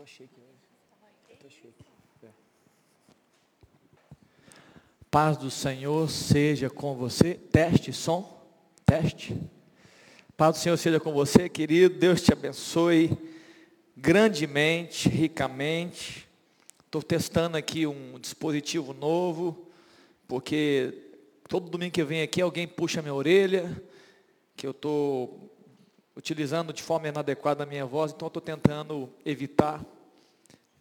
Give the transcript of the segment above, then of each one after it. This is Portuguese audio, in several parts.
tô chique hoje. tô chique. É. Paz do Senhor seja com você. Teste, som. Teste. Paz do Senhor seja com você, querido. Deus te abençoe grandemente, ricamente. Estou testando aqui um dispositivo novo, porque todo domingo que eu venho aqui alguém puxa minha orelha, que eu estou utilizando de forma inadequada a minha voz, então estou tentando evitar.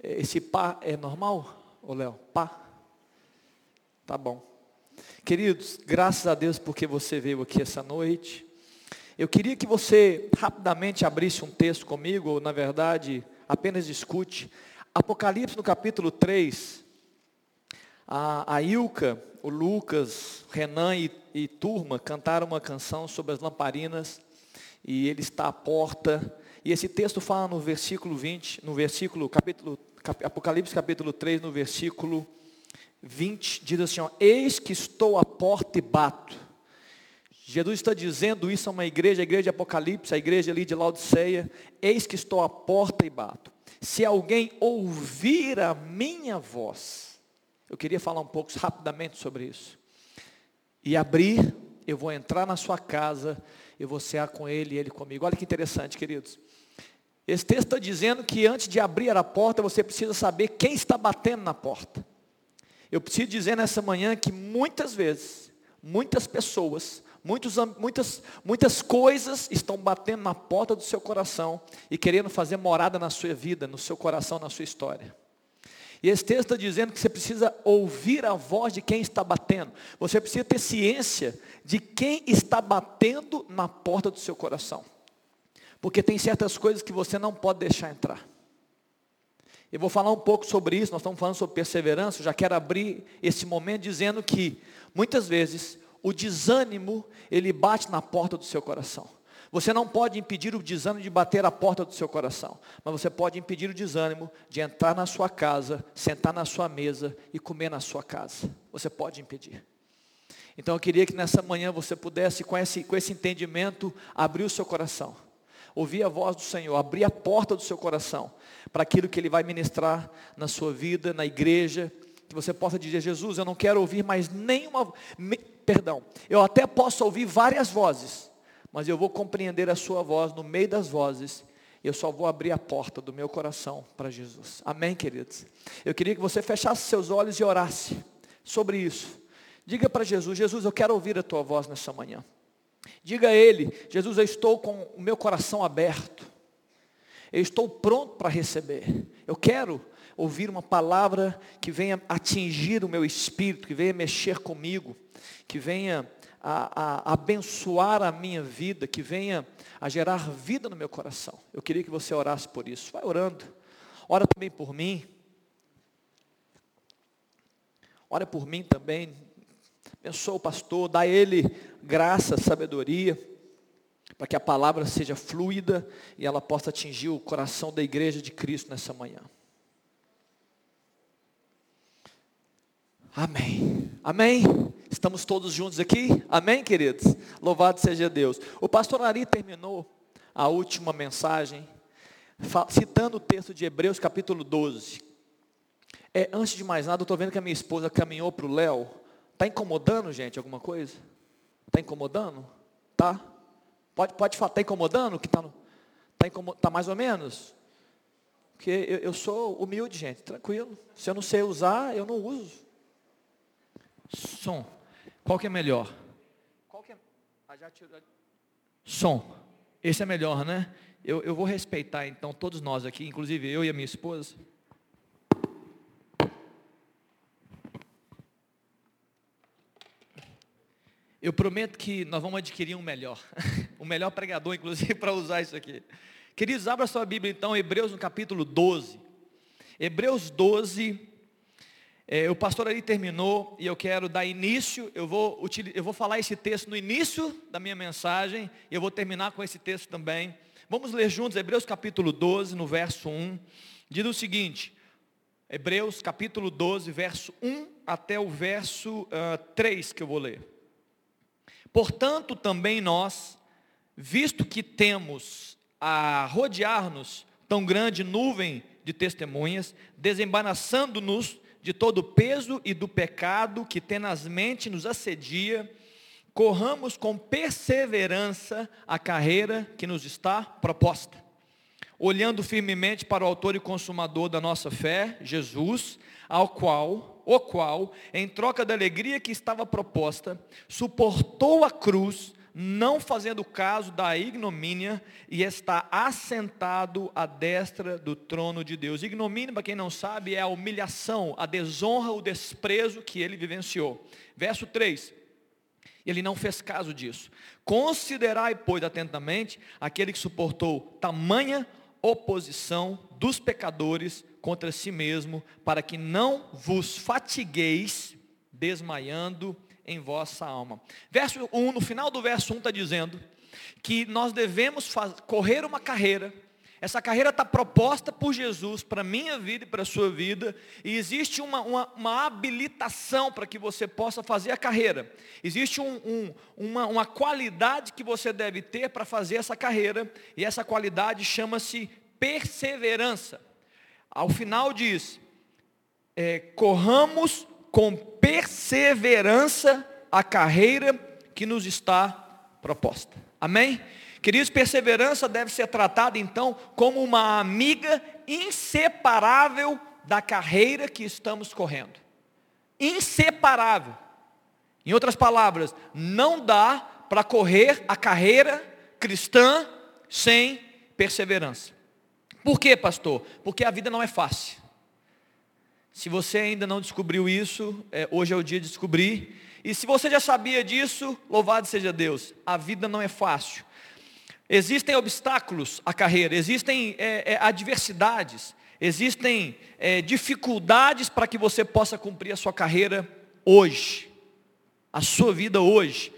Esse pá é normal, ô Léo? Pá? Tá bom. Queridos, graças a Deus porque você veio aqui essa noite. Eu queria que você rapidamente abrisse um texto comigo, ou na verdade, apenas discute. Apocalipse no capítulo 3. A, a Ilka, o Lucas, Renan e, e turma cantaram uma canção sobre as lamparinas e ele está à porta. E esse texto fala no versículo 20, no versículo, capítulo, cap, Apocalipse capítulo 3, no versículo 20, diz assim, ó, eis que estou à porta e bato. Jesus está dizendo isso a uma igreja, a igreja de Apocalipse, a igreja ali de Laodiceia, eis que estou à porta e bato. Se alguém ouvir a minha voz, eu queria falar um pouco rapidamente sobre isso. E abrir, eu vou entrar na sua casa eu vou cear com ele e ele comigo. Olha que interessante, queridos. Esse texto está dizendo que antes de abrir a porta, você precisa saber quem está batendo na porta. Eu preciso dizer nessa manhã que muitas vezes, muitas pessoas, muitos, muitas, muitas coisas estão batendo na porta do seu coração e querendo fazer morada na sua vida, no seu coração, na sua história. E esse texto está dizendo que você precisa ouvir a voz de quem está batendo. Você precisa ter ciência de quem está batendo na porta do seu coração. Porque tem certas coisas que você não pode deixar entrar. Eu vou falar um pouco sobre isso, nós estamos falando sobre perseverança, eu já quero abrir esse momento dizendo que muitas vezes o desânimo, ele bate na porta do seu coração. Você não pode impedir o desânimo de bater a porta do seu coração, mas você pode impedir o desânimo de entrar na sua casa, sentar na sua mesa e comer na sua casa. Você pode impedir. Então eu queria que nessa manhã você pudesse, com esse, com esse entendimento, abrir o seu coração, ouvir a voz do Senhor, abrir a porta do seu coração para aquilo que Ele vai ministrar na sua vida, na igreja, que você possa dizer, Jesus, eu não quero ouvir mais nenhuma, me, perdão, eu até posso ouvir várias vozes, mas eu vou compreender a sua voz no meio das vozes. Eu só vou abrir a porta do meu coração para Jesus. Amém, queridos? Eu queria que você fechasse seus olhos e orasse sobre isso. Diga para Jesus: Jesus, eu quero ouvir a tua voz nessa manhã. Diga a Ele: Jesus, eu estou com o meu coração aberto. Eu estou pronto para receber. Eu quero ouvir uma palavra que venha atingir o meu espírito, que venha mexer comigo, que venha a, a, abençoar a minha vida, que venha a gerar vida no meu coração. Eu queria que você orasse por isso. Vai orando. Ora também por mim. Ora por mim também. Abençoa o pastor, dá a ele graça, sabedoria, para que a palavra seja fluida e ela possa atingir o coração da igreja de Cristo nessa manhã. Amém. Amém. Estamos todos juntos aqui? Amém, queridos? Louvado seja Deus. O pastor Ari terminou a última mensagem citando o texto de Hebreus capítulo 12. É, antes de mais nada, eu estou vendo que a minha esposa caminhou para o Léo. Está incomodando, gente, alguma coisa? Está incomodando? Tá? Pode, pode falar, está incomodando? Que está tá, tá mais ou menos? Porque eu, eu sou humilde, gente, tranquilo. Se eu não sei usar, eu não uso. Som. Qual que é melhor? Qual que é? Ah, já tirou. Som. Esse é melhor, né? Eu, eu vou respeitar então todos nós aqui, inclusive eu e a minha esposa. Eu prometo que nós vamos adquirir um melhor. um melhor pregador, inclusive, para usar isso aqui. Queridos, abra sua Bíblia então, Hebreus no capítulo 12. Hebreus 12, é, o pastor ali terminou e eu quero dar início, eu vou, eu vou falar esse texto no início da minha mensagem e eu vou terminar com esse texto também. Vamos ler juntos Hebreus capítulo 12, no verso 1. Diz o seguinte, Hebreus capítulo 12, verso 1 até o verso uh, ah, 3 que eu vou ler. Portanto, também nós, visto que temos a rodear-nos tão grande nuvem de testemunhas, desembaraçando-nos de todo o peso e do pecado que tenazmente nos assedia, corramos com perseverança a carreira que nos está proposta, olhando firmemente para o autor e consumador da nossa fé, Jesus, ao qual, o qual, em troca da alegria que estava proposta, suportou a cruz, não fazendo caso da ignomínia, e está assentado à destra do trono de Deus. Ignomínia, para quem não sabe, é a humilhação, a desonra, o desprezo que ele vivenciou. Verso 3. Ele não fez caso disso. Considerai, pois, atentamente aquele que suportou tamanha oposição dos pecadores contra si mesmo, para que não vos fatigueis desmaiando em vossa alma. Verso 1, no final do verso 1 está dizendo que nós devemos correr uma carreira. Essa carreira está proposta por Jesus para a minha vida e para a sua vida. E existe uma, uma, uma habilitação para que você possa fazer a carreira. Existe um, um, uma, uma qualidade que você deve ter para fazer essa carreira. E essa qualidade chama-se perseverança. Ao final diz, é, corramos com perseverança a carreira que nos está proposta. Amém? Queridos, perseverança deve ser tratada então como uma amiga inseparável da carreira que estamos correndo. Inseparável. Em outras palavras, não dá para correr a carreira cristã sem perseverança. Por quê, pastor? Porque a vida não é fácil. Se você ainda não descobriu isso, é, hoje é o dia de descobrir. E se você já sabia disso, louvado seja Deus. A vida não é fácil. Existem obstáculos à carreira, existem é, é, adversidades, existem é, dificuldades para que você possa cumprir a sua carreira hoje, a sua vida hoje.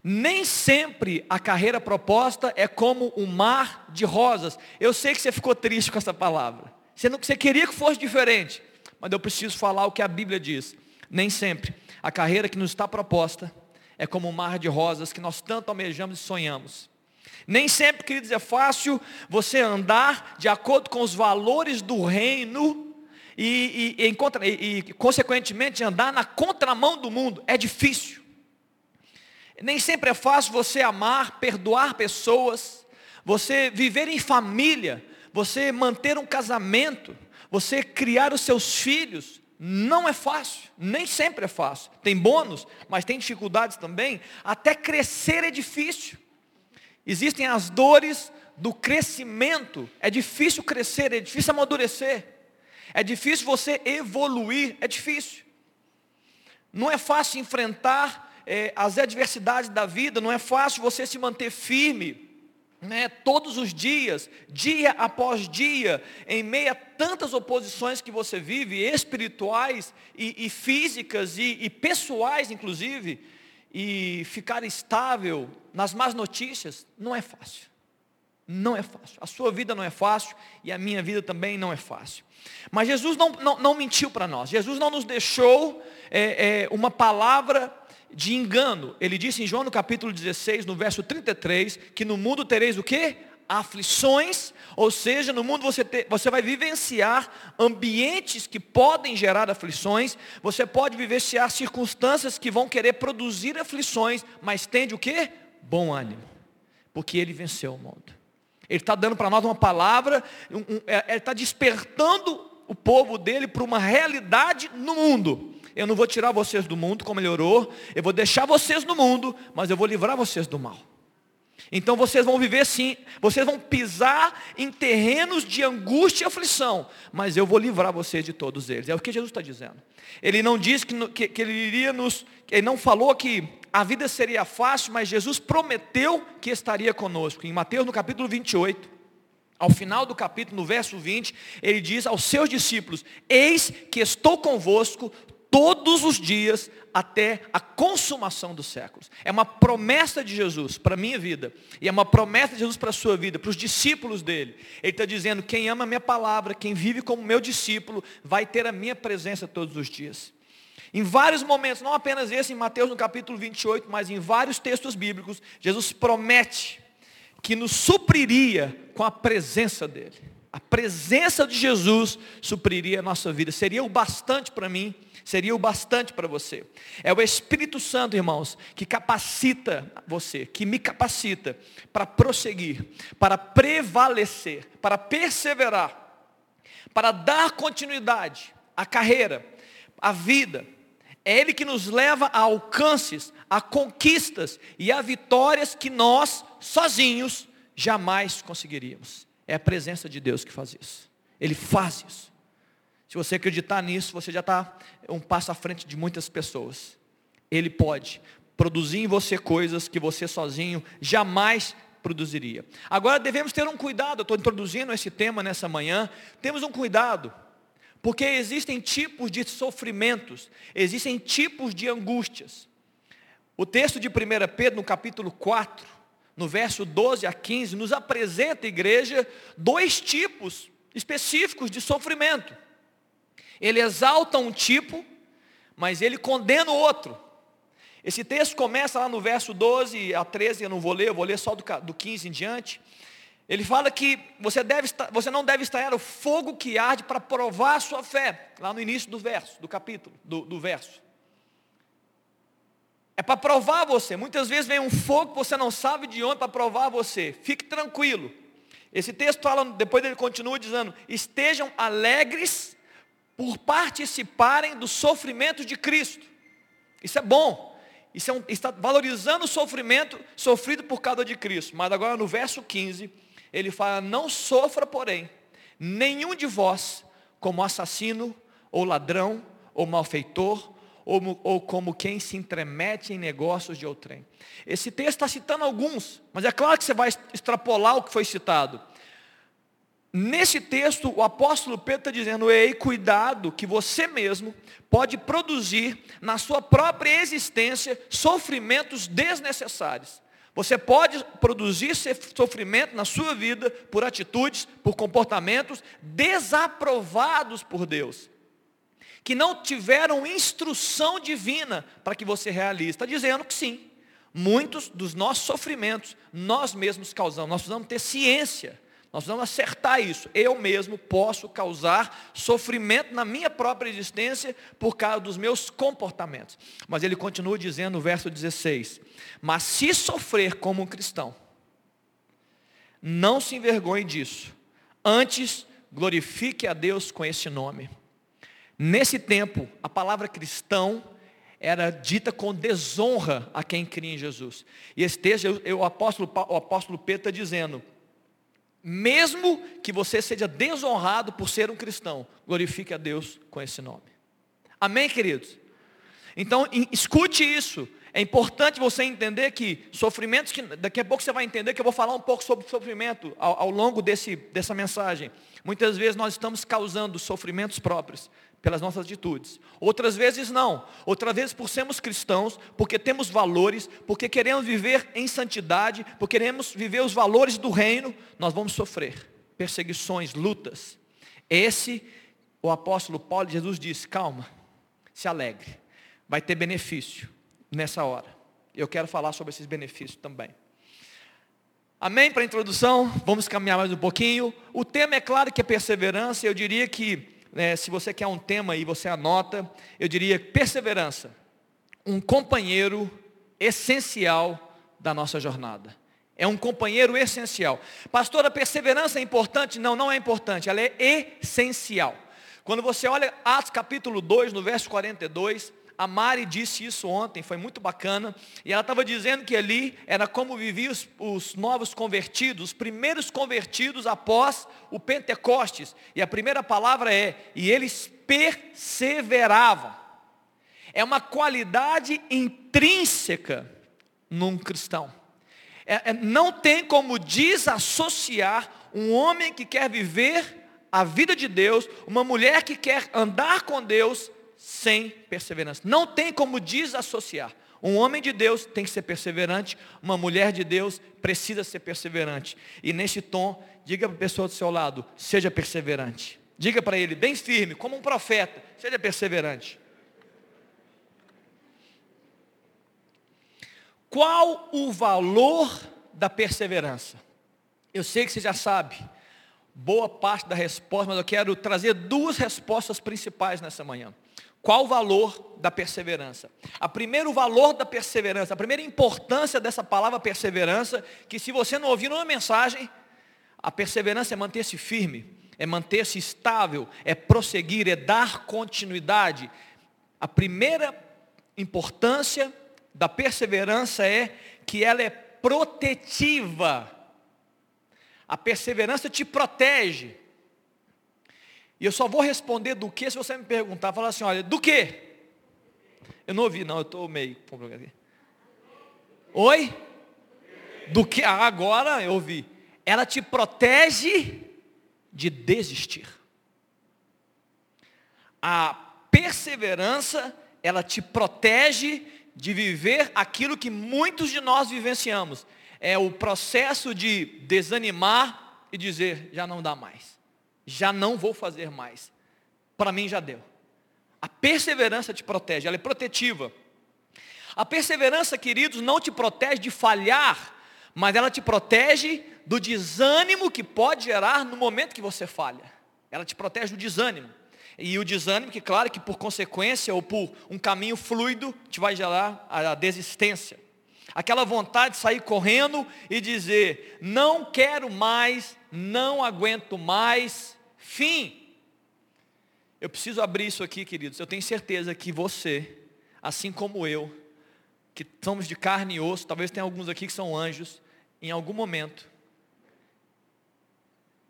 Nem sempre a carreira proposta é como um mar de rosas. Eu sei que você ficou triste com essa palavra. Você, não, você queria que fosse diferente mas eu preciso falar o que a Bíblia diz. Nem sempre a carreira que nos está proposta é como um mar de rosas que nós tanto almejamos e sonhamos. Nem sempre, queridos, é fácil você andar de acordo com os valores do reino e, e, e, e, consequentemente, andar na contramão do mundo. É difícil. Nem sempre é fácil você amar, perdoar pessoas, você viver em família, você manter um casamento. Você criar os seus filhos não é fácil, nem sempre é fácil. Tem bônus, mas tem dificuldades também. Até crescer é difícil. Existem as dores do crescimento. É difícil crescer, é difícil amadurecer. É difícil você evoluir, é difícil. Não é fácil enfrentar é, as adversidades da vida, não é fácil você se manter firme né, todos os dias, dia após dia, em meio a tantas oposições que você vive, espirituais e, e físicas e, e pessoais, inclusive, e ficar estável nas más notícias, não é fácil. Não é fácil. A sua vida não é fácil e a minha vida também não é fácil. Mas Jesus não, não, não mentiu para nós. Jesus não nos deixou é, é, uma palavra de engano. Ele disse em João no capítulo 16, no verso 33, que no mundo tereis o quê? Aflições, ou seja, no mundo você, você vai vivenciar ambientes que podem gerar aflições, você pode vivenciar circunstâncias que vão querer produzir aflições, mas tende o quê? Bom ânimo, porque ele venceu o mundo. Ele está dando para nós uma palavra, um, um, é, ele está despertando o povo dele para uma realidade no mundo. Eu não vou tirar vocês do mundo, como ele orou, eu vou deixar vocês no mundo, mas eu vou livrar vocês do mal. Então vocês vão viver sim, vocês vão pisar em terrenos de angústia e aflição, mas eu vou livrar vocês de todos eles. É o que Jesus está dizendo. Ele não disse que, que, que ele iria nos, ele não falou que a vida seria fácil, mas Jesus prometeu que estaria conosco. Em Mateus no capítulo 28, ao final do capítulo, no verso 20, ele diz aos seus discípulos: Eis que estou convosco todos os dias até a consumação dos séculos. É uma promessa de Jesus para a minha vida. E é uma promessa de Jesus para a sua vida, para os discípulos dele. Ele está dizendo, quem ama a minha palavra, quem vive como meu discípulo, vai ter a minha presença todos os dias. Em vários momentos, não apenas esse em Mateus no capítulo 28, mas em vários textos bíblicos, Jesus promete que nos supriria com a presença dele. A presença de Jesus supriria a nossa vida. Seria o bastante para mim, seria o bastante para você. É o Espírito Santo, irmãos, que capacita você, que me capacita para prosseguir, para prevalecer, para perseverar, para dar continuidade à carreira, à vida. É Ele que nos leva a alcances, a conquistas e a vitórias que nós, sozinhos, jamais conseguiríamos. É a presença de Deus que faz isso. Ele faz isso. Se você acreditar nisso, você já está um passo à frente de muitas pessoas. Ele pode produzir em você coisas que você sozinho jamais produziria. Agora devemos ter um cuidado, estou introduzindo esse tema nessa manhã, temos um cuidado, porque existem tipos de sofrimentos, existem tipos de angústias. O texto de 1 Pedro, no capítulo 4, no verso 12 a 15, nos apresenta, igreja, dois tipos específicos de sofrimento. Ele exalta um tipo, mas ele condena o outro. Esse texto começa lá no verso 12 a 13, eu não vou ler, eu vou ler só do, do 15 em diante. Ele fala que você, deve, você não deve estar o fogo que arde para provar a sua fé, lá no início do verso, do capítulo, do, do verso. É para provar você. Muitas vezes vem um fogo que você não sabe de onde para provar você. Fique tranquilo. Esse texto fala, depois ele continua dizendo: estejam alegres por participarem do sofrimento de Cristo. Isso é bom. Isso é um, está valorizando o sofrimento sofrido por causa de Cristo. Mas agora no verso 15, ele fala: Não sofra, porém, nenhum de vós como assassino, ou ladrão, ou malfeitor, ou, ou como quem se entremete em negócios de outrem. Esse texto está citando alguns, mas é claro que você vai extrapolar o que foi citado. Nesse texto, o apóstolo Pedro está dizendo, ei, cuidado, que você mesmo pode produzir na sua própria existência sofrimentos desnecessários. Você pode produzir sofrimento na sua vida por atitudes, por comportamentos desaprovados por Deus que não tiveram instrução divina para que você realize. Está dizendo que sim. Muitos dos nossos sofrimentos nós mesmos causamos. Nós precisamos ter ciência. Nós precisamos acertar isso. Eu mesmo posso causar sofrimento na minha própria existência por causa dos meus comportamentos. Mas ele continua dizendo no verso 16: Mas se sofrer como um cristão, não se envergonhe disso. Antes, glorifique a Deus com esse nome. Nesse tempo, a palavra cristão era dita com desonra a quem cria em Jesus. E esse texto, eu, eu, o, apóstolo, o apóstolo Pedro está dizendo, mesmo que você seja desonrado por ser um cristão, glorifique a Deus com esse nome. Amém, queridos? Então, escute isso. É importante você entender que sofrimentos, que daqui a pouco você vai entender que eu vou falar um pouco sobre sofrimento ao, ao longo desse, dessa mensagem. Muitas vezes nós estamos causando sofrimentos próprios pelas nossas atitudes. Outras vezes não. Outras vezes por sermos cristãos, porque temos valores, porque queremos viver em santidade, porque queremos viver os valores do reino, nós vamos sofrer perseguições, lutas. Esse, o apóstolo Paulo, Jesus disse, calma, se alegre, vai ter benefício nessa hora. Eu quero falar sobre esses benefícios também. Amém para a introdução? Vamos caminhar mais um pouquinho. O tema é claro que é perseverança, eu diria que né, se você quer um tema e você anota, eu diria perseverança. Um companheiro essencial da nossa jornada. É um companheiro essencial. Pastor, a perseverança é importante? Não, não é importante, ela é essencial. Quando você olha Atos capítulo 2, no verso 42, a Mari disse isso ontem, foi muito bacana. E ela estava dizendo que ali era como viviam os, os, novos convertidos, os primeiros convertidos após o Pentecostes. E a primeira palavra é, e eles perseveravam. É uma qualidade intrínseca num cristão. É, é, não tem como desassociar um homem que quer viver a vida de Deus, uma mulher que quer andar com Deus, sem perseverança. Não tem como desassociar. Um homem de Deus tem que ser perseverante, uma mulher de Deus precisa ser perseverante. E nesse tom, diga para a pessoa do seu lado, seja perseverante. Diga para ele, bem firme, como um profeta, seja perseverante. Qual o valor da perseverança? Eu sei que você já sabe. boa parte da resposta, mas eu quero trazer duas respostas principais nessa manhã. Qual o valor da perseverança? A primeiro valor da perseverança, a primeira importância dessa palavra perseverança, que se você não ouvir uma mensagem, a perseverança é manter-se firme, é manter-se estável, é prosseguir, é dar continuidade. A primeira importância da perseverança é que ela é protetiva. A perseverança te protege. E eu só vou responder do que se você me perguntar, falar assim, olha, do que? Eu não ouvi, não, eu estou meio. Oi? Do que? Ah, agora eu ouvi. Ela te protege de desistir. A perseverança, ela te protege de viver aquilo que muitos de nós vivenciamos. É o processo de desanimar e dizer, já não dá mais já não vou fazer mais. Para mim já deu. A perseverança te protege, ela é protetiva. A perseverança, queridos, não te protege de falhar, mas ela te protege do desânimo que pode gerar no momento que você falha. Ela te protege do desânimo. E o desânimo, que claro que por consequência ou por um caminho fluido, te vai gerar a desistência. Aquela vontade de sair correndo e dizer, não quero mais, não aguento mais, Fim. Eu preciso abrir isso aqui, queridos. Eu tenho certeza que você, assim como eu, que somos de carne e osso, talvez tenha alguns aqui que são anjos, em algum momento,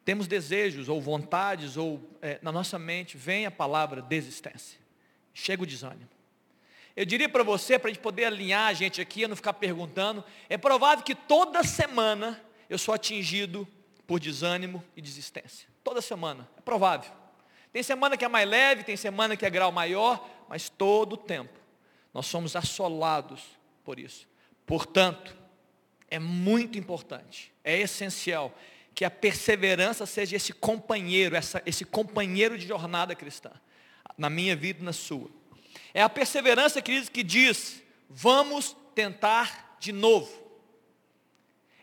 temos desejos ou vontades, ou é, na nossa mente vem a palavra desistência. Chega o desânimo. Eu diria para você, para a gente poder alinhar a gente aqui, eu não ficar perguntando, é provável que toda semana eu sou atingido por desânimo e desistência. Toda semana, é provável. Tem semana que é mais leve, tem semana que é grau maior, mas todo o tempo nós somos assolados por isso. Portanto, é muito importante, é essencial que a perseverança seja esse companheiro, essa, esse companheiro de jornada cristã, na minha vida e na sua. É a perseverança, queridos, que diz, vamos tentar de novo.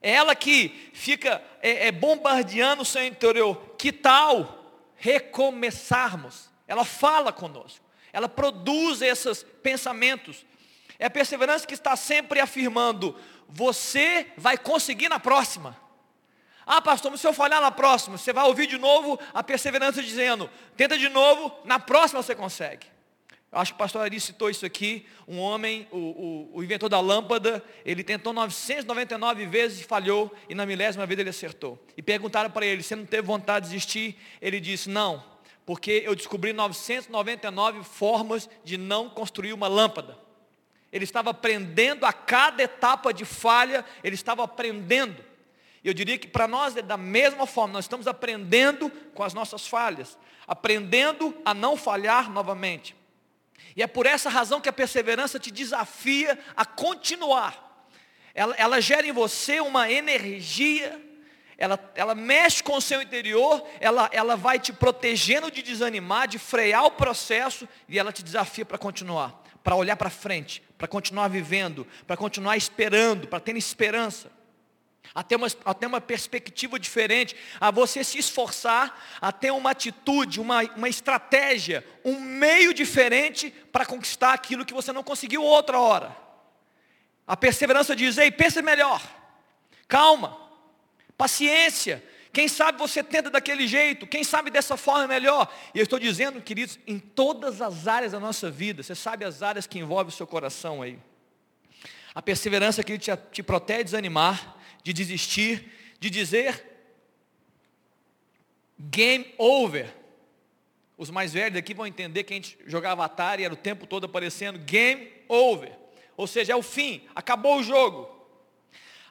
É ela que fica é, é, bombardeando o seu interior. Que tal recomeçarmos? Ela fala conosco. Ela produz esses pensamentos. É a perseverança que está sempre afirmando: você vai conseguir na próxima. Ah, pastor, mas se eu falhar na próxima, você vai ouvir de novo a perseverança dizendo: tenta de novo, na próxima você consegue. Acho que o pastor Ari citou isso aqui. Um homem, o, o, o, inventor da lâmpada, ele tentou 999 vezes e falhou, e na milésima vez ele acertou. E perguntaram para ele, você não teve vontade de desistir? Ele disse, não, porque eu descobri 999 formas de não construir uma lâmpada. Ele estava aprendendo a cada etapa de falha, ele estava aprendendo. Eu diria que para nós é da mesma forma, nós estamos aprendendo com as nossas falhas, aprendendo a não falhar novamente. E é por essa razão que a perseverança te desafia a continuar. Ela, ela gera em você uma energia, ela, ela mexe com o seu interior, ela, ela vai te protegendo de desanimar, de frear o processo, e ela te desafia para continuar, para olhar para frente, para continuar vivendo, para continuar esperando, para ter esperança a ter, uma, a ter uma perspectiva diferente, a você se esforçar, a ter uma atitude, uma, uma estratégia, um meio diferente para conquistar aquilo que você não conseguiu outra hora. A perseverança diz, ei, pensa melhor, calma, paciência, quem sabe você tenta daquele jeito, quem sabe dessa forma é melhor. E eu estou dizendo, queridos, em todas as áreas da nossa vida, você sabe as áreas que envolvem o seu coração aí. A perseverança que te, te protege de desanimar, de desistir, de dizer game over. Os mais velhos aqui vão entender que a gente jogava Atari e era o tempo todo aparecendo game over. Ou seja, é o fim, acabou o jogo.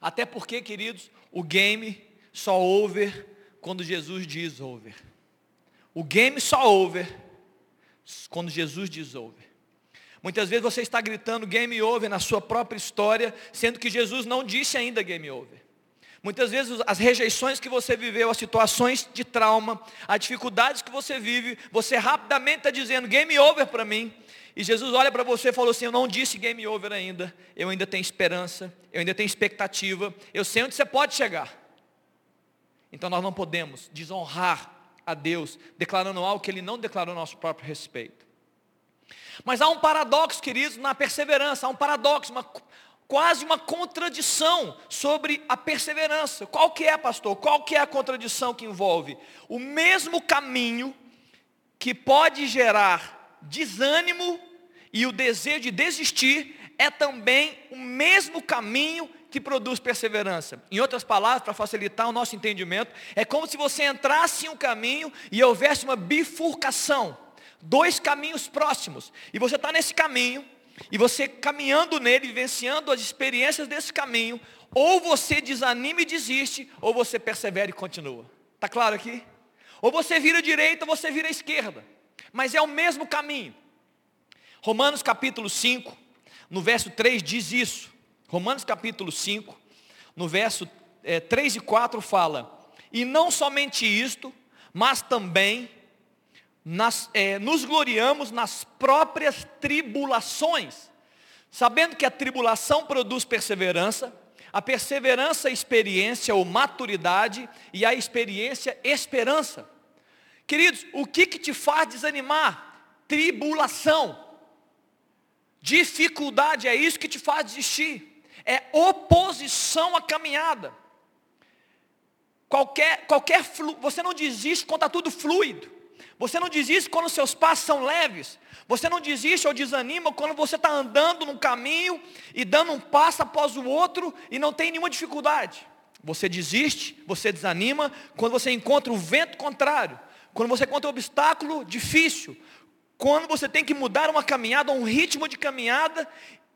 Até porque, queridos, o game só over quando Jesus diz over. O game só over quando Jesus diz over. Muitas vezes você está gritando game over na sua própria história, sendo que Jesus não disse ainda game over. Muitas vezes as rejeições que você viveu, as situações de trauma, as dificuldades que você vive, você rapidamente está dizendo game over para mim. E Jesus olha para você e falou assim: Eu não disse game over ainda, eu ainda tenho esperança, eu ainda tenho expectativa, eu sei onde você pode chegar. Então nós não podemos desonrar a Deus declarando algo que Ele não declarou a nosso próprio respeito. Mas há um paradoxo, queridos, na perseverança, há um paradoxo, uma, quase uma contradição sobre a perseverança. Qual que é, pastor? Qual que é a contradição que envolve? O mesmo caminho que pode gerar desânimo e o desejo de desistir é também o mesmo caminho que produz perseverança. Em outras palavras, para facilitar o nosso entendimento, é como se você entrasse em um caminho e houvesse uma bifurcação, dois caminhos próximos, e você está nesse caminho, e você caminhando nele, vivenciando as experiências desse caminho, ou você desanima e desiste, ou você persevera e continua. Está claro aqui? Ou você vira direita, ou você vira esquerda. Mas é o mesmo caminho. Romanos capítulo 5, no verso 3 diz isso. Romanos capítulo 5, no verso é, 3 e 4 fala: E não somente isto, mas também nas, é, nos gloriamos nas próprias tribulações, sabendo que a tribulação produz perseverança, a perseverança experiência ou maturidade e a experiência esperança. Queridos, o que, que te faz desanimar? Tribulação. Dificuldade é isso que te faz desistir. É oposição à caminhada. Qualquer, qualquer você não desiste quando está tudo fluido. Você não desiste quando seus passos são leves. Você não desiste ou desanima quando você está andando num caminho e dando um passo após o outro e não tem nenhuma dificuldade. Você desiste, você desanima quando você encontra o vento contrário, quando você encontra um obstáculo difícil, quando você tem que mudar uma caminhada, um ritmo de caminhada,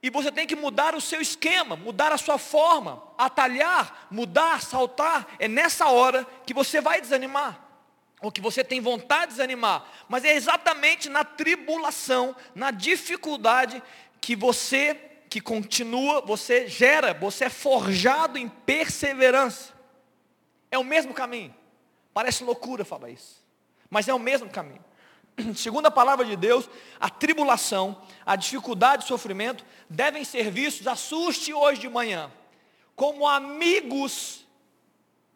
e você tem que mudar o seu esquema, mudar a sua forma, atalhar, mudar, saltar. É nessa hora que você vai desanimar ou que você tem vontade de desanimar, mas é exatamente na tribulação, na dificuldade que você que continua, você gera, você é forjado em perseverança. É o mesmo caminho. Parece loucura falar isso, mas é o mesmo caminho. Segundo a palavra de Deus, a tribulação, a dificuldade e sofrimento devem ser vistos, assuste hoje de manhã, como amigos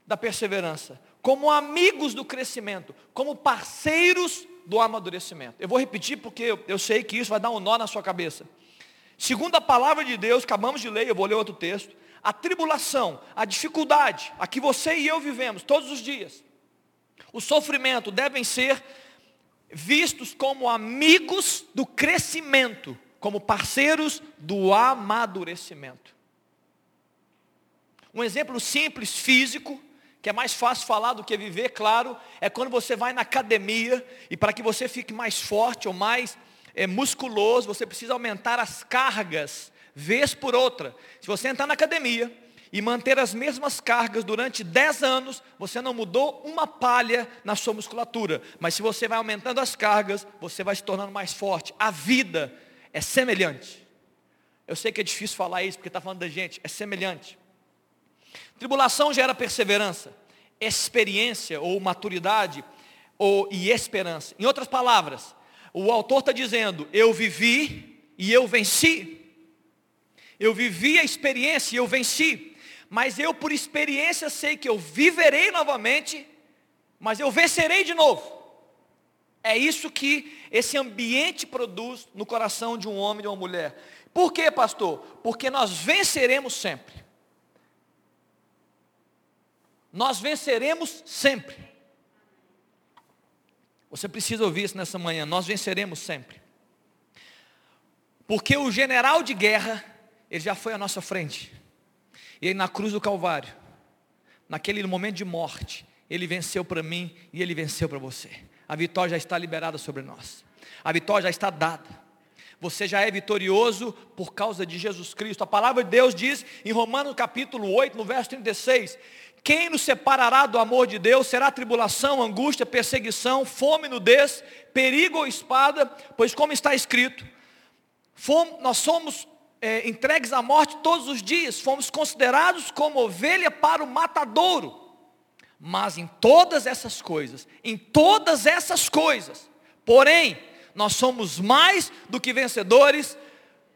da perseverança, como amigos do crescimento, como parceiros do amadurecimento. Eu vou repetir porque eu, sei que isso vai dar um nó na sua cabeça. Segundo a palavra de Deus, acabamos de ler, eu vou ler outro texto, a tribulação, a dificuldade, a que você e eu vivemos todos os dias, o sofrimento devem ser vistos como amigos do crescimento, como parceiros do amadurecimento. Um exemplo simples, físico, que é mais fácil falar do que viver, claro, é quando você vai na academia e para que você fique mais forte ou mais é, musculoso, você precisa aumentar as cargas, vez por outra. Se você entrar na academia e manter as mesmas cargas durante 10 anos, você não mudou uma palha na sua musculatura. Mas se você vai aumentando as cargas, você vai se tornando mais forte. A vida é semelhante. Eu sei que é difícil falar isso porque está falando da gente, é semelhante. Tribulação gera perseverança, experiência ou maturidade ou, e esperança. Em outras palavras, o autor está dizendo, eu vivi e eu venci. Eu vivi a experiência e eu venci. Mas eu por experiência sei que eu viverei novamente, mas eu vencerei de novo. É isso que esse ambiente produz no coração de um homem e de uma mulher. Por quê, pastor? Porque nós venceremos sempre. Nós venceremos sempre. Você precisa ouvir isso nessa manhã. Nós venceremos sempre. Porque o general de guerra, ele já foi à nossa frente. E ele na cruz do Calvário, naquele momento de morte, ele venceu para mim e ele venceu para você. A vitória já está liberada sobre nós. A vitória já está dada. Você já é vitorioso por causa de Jesus Cristo. A palavra de Deus diz em Romanos capítulo 8, no verso 36, quem nos separará do amor de Deus? Será tribulação, angústia, perseguição, fome, nudez, perigo ou espada? Pois como está escrito, fomos, nós somos é, entregues à morte todos os dias, fomos considerados como ovelha para o matadouro. Mas em todas essas coisas, em todas essas coisas, porém, nós somos mais do que vencedores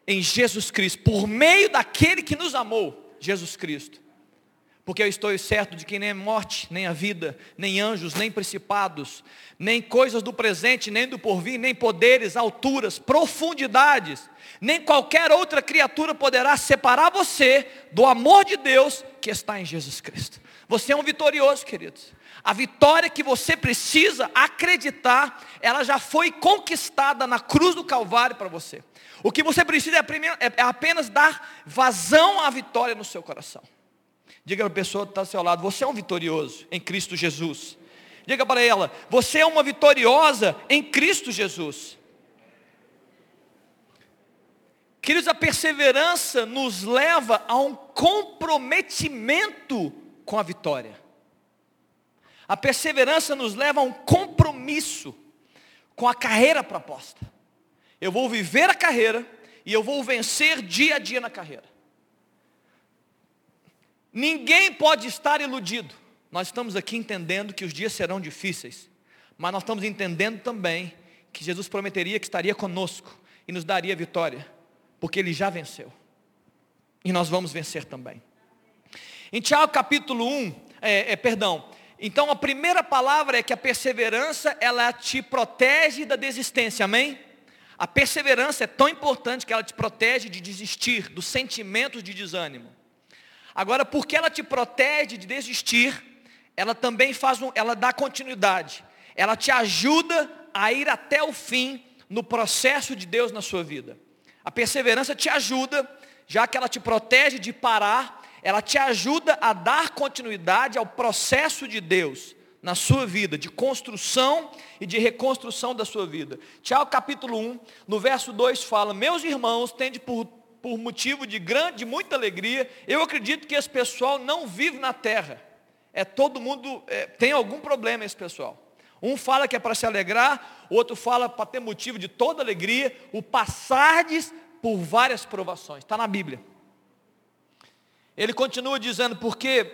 em Jesus Cristo, por meio daquele que nos amou, Jesus Cristo. Porque eu estou certo de que nem a morte, nem a vida, nem anjos, nem principados, nem coisas do presente, nem do porvir, nem poderes, alturas, profundidades, nem qualquer outra criatura poderá separar você do amor de Deus que está em Jesus Cristo. Você é um vitorioso, queridos. A vitória que você precisa acreditar, ela já foi conquistada na cruz do Calvário para você. O que você precisa é, é, é apenas dar vazão à vitória no seu coração. Diga para a pessoa que está ao seu lado, você é um vitorioso em Cristo Jesus. Diga para ela, você é uma vitoriosa em Cristo Jesus. Queridos, a perseverança nos leva a um comprometimento com a vitória. A perseverança nos leva a um compromisso com a carreira proposta. Eu vou viver a carreira e eu vou vencer dia a dia na carreira. Ninguém pode estar iludido. Nós estamos aqui entendendo que os dias serão difíceis, mas nós estamos entendendo também que Jesus prometeria que estaria conosco e nos daria vitória, porque Ele já venceu. E nós vamos vencer também. Em Tiago capítulo 1, é, é, perdão, então a primeira palavra é que a perseverança, ela te protege da desistência, amém? A perseverança é tão importante que ela te protege de desistir, dos sentimentos de desânimo. Agora, porque ela te protege de desistir, ela também faz um, ela dá continuidade. Ela te ajuda a ir até o fim no processo de Deus na sua vida. A perseverança te ajuda, já que ela te protege de parar, ela te ajuda a dar continuidade ao processo de Deus na sua vida, de construção e de reconstrução da sua vida. Tiago capítulo 1, no verso 2 fala: Meus irmãos, tende por por motivo de grande, de muita alegria. Eu acredito que esse pessoal não vive na terra. É todo mundo, é, tem algum problema esse pessoal. Um fala que é para se alegrar, o outro fala para ter motivo de toda alegria, o passardes por várias provações. Está na Bíblia. Ele continua dizendo, porque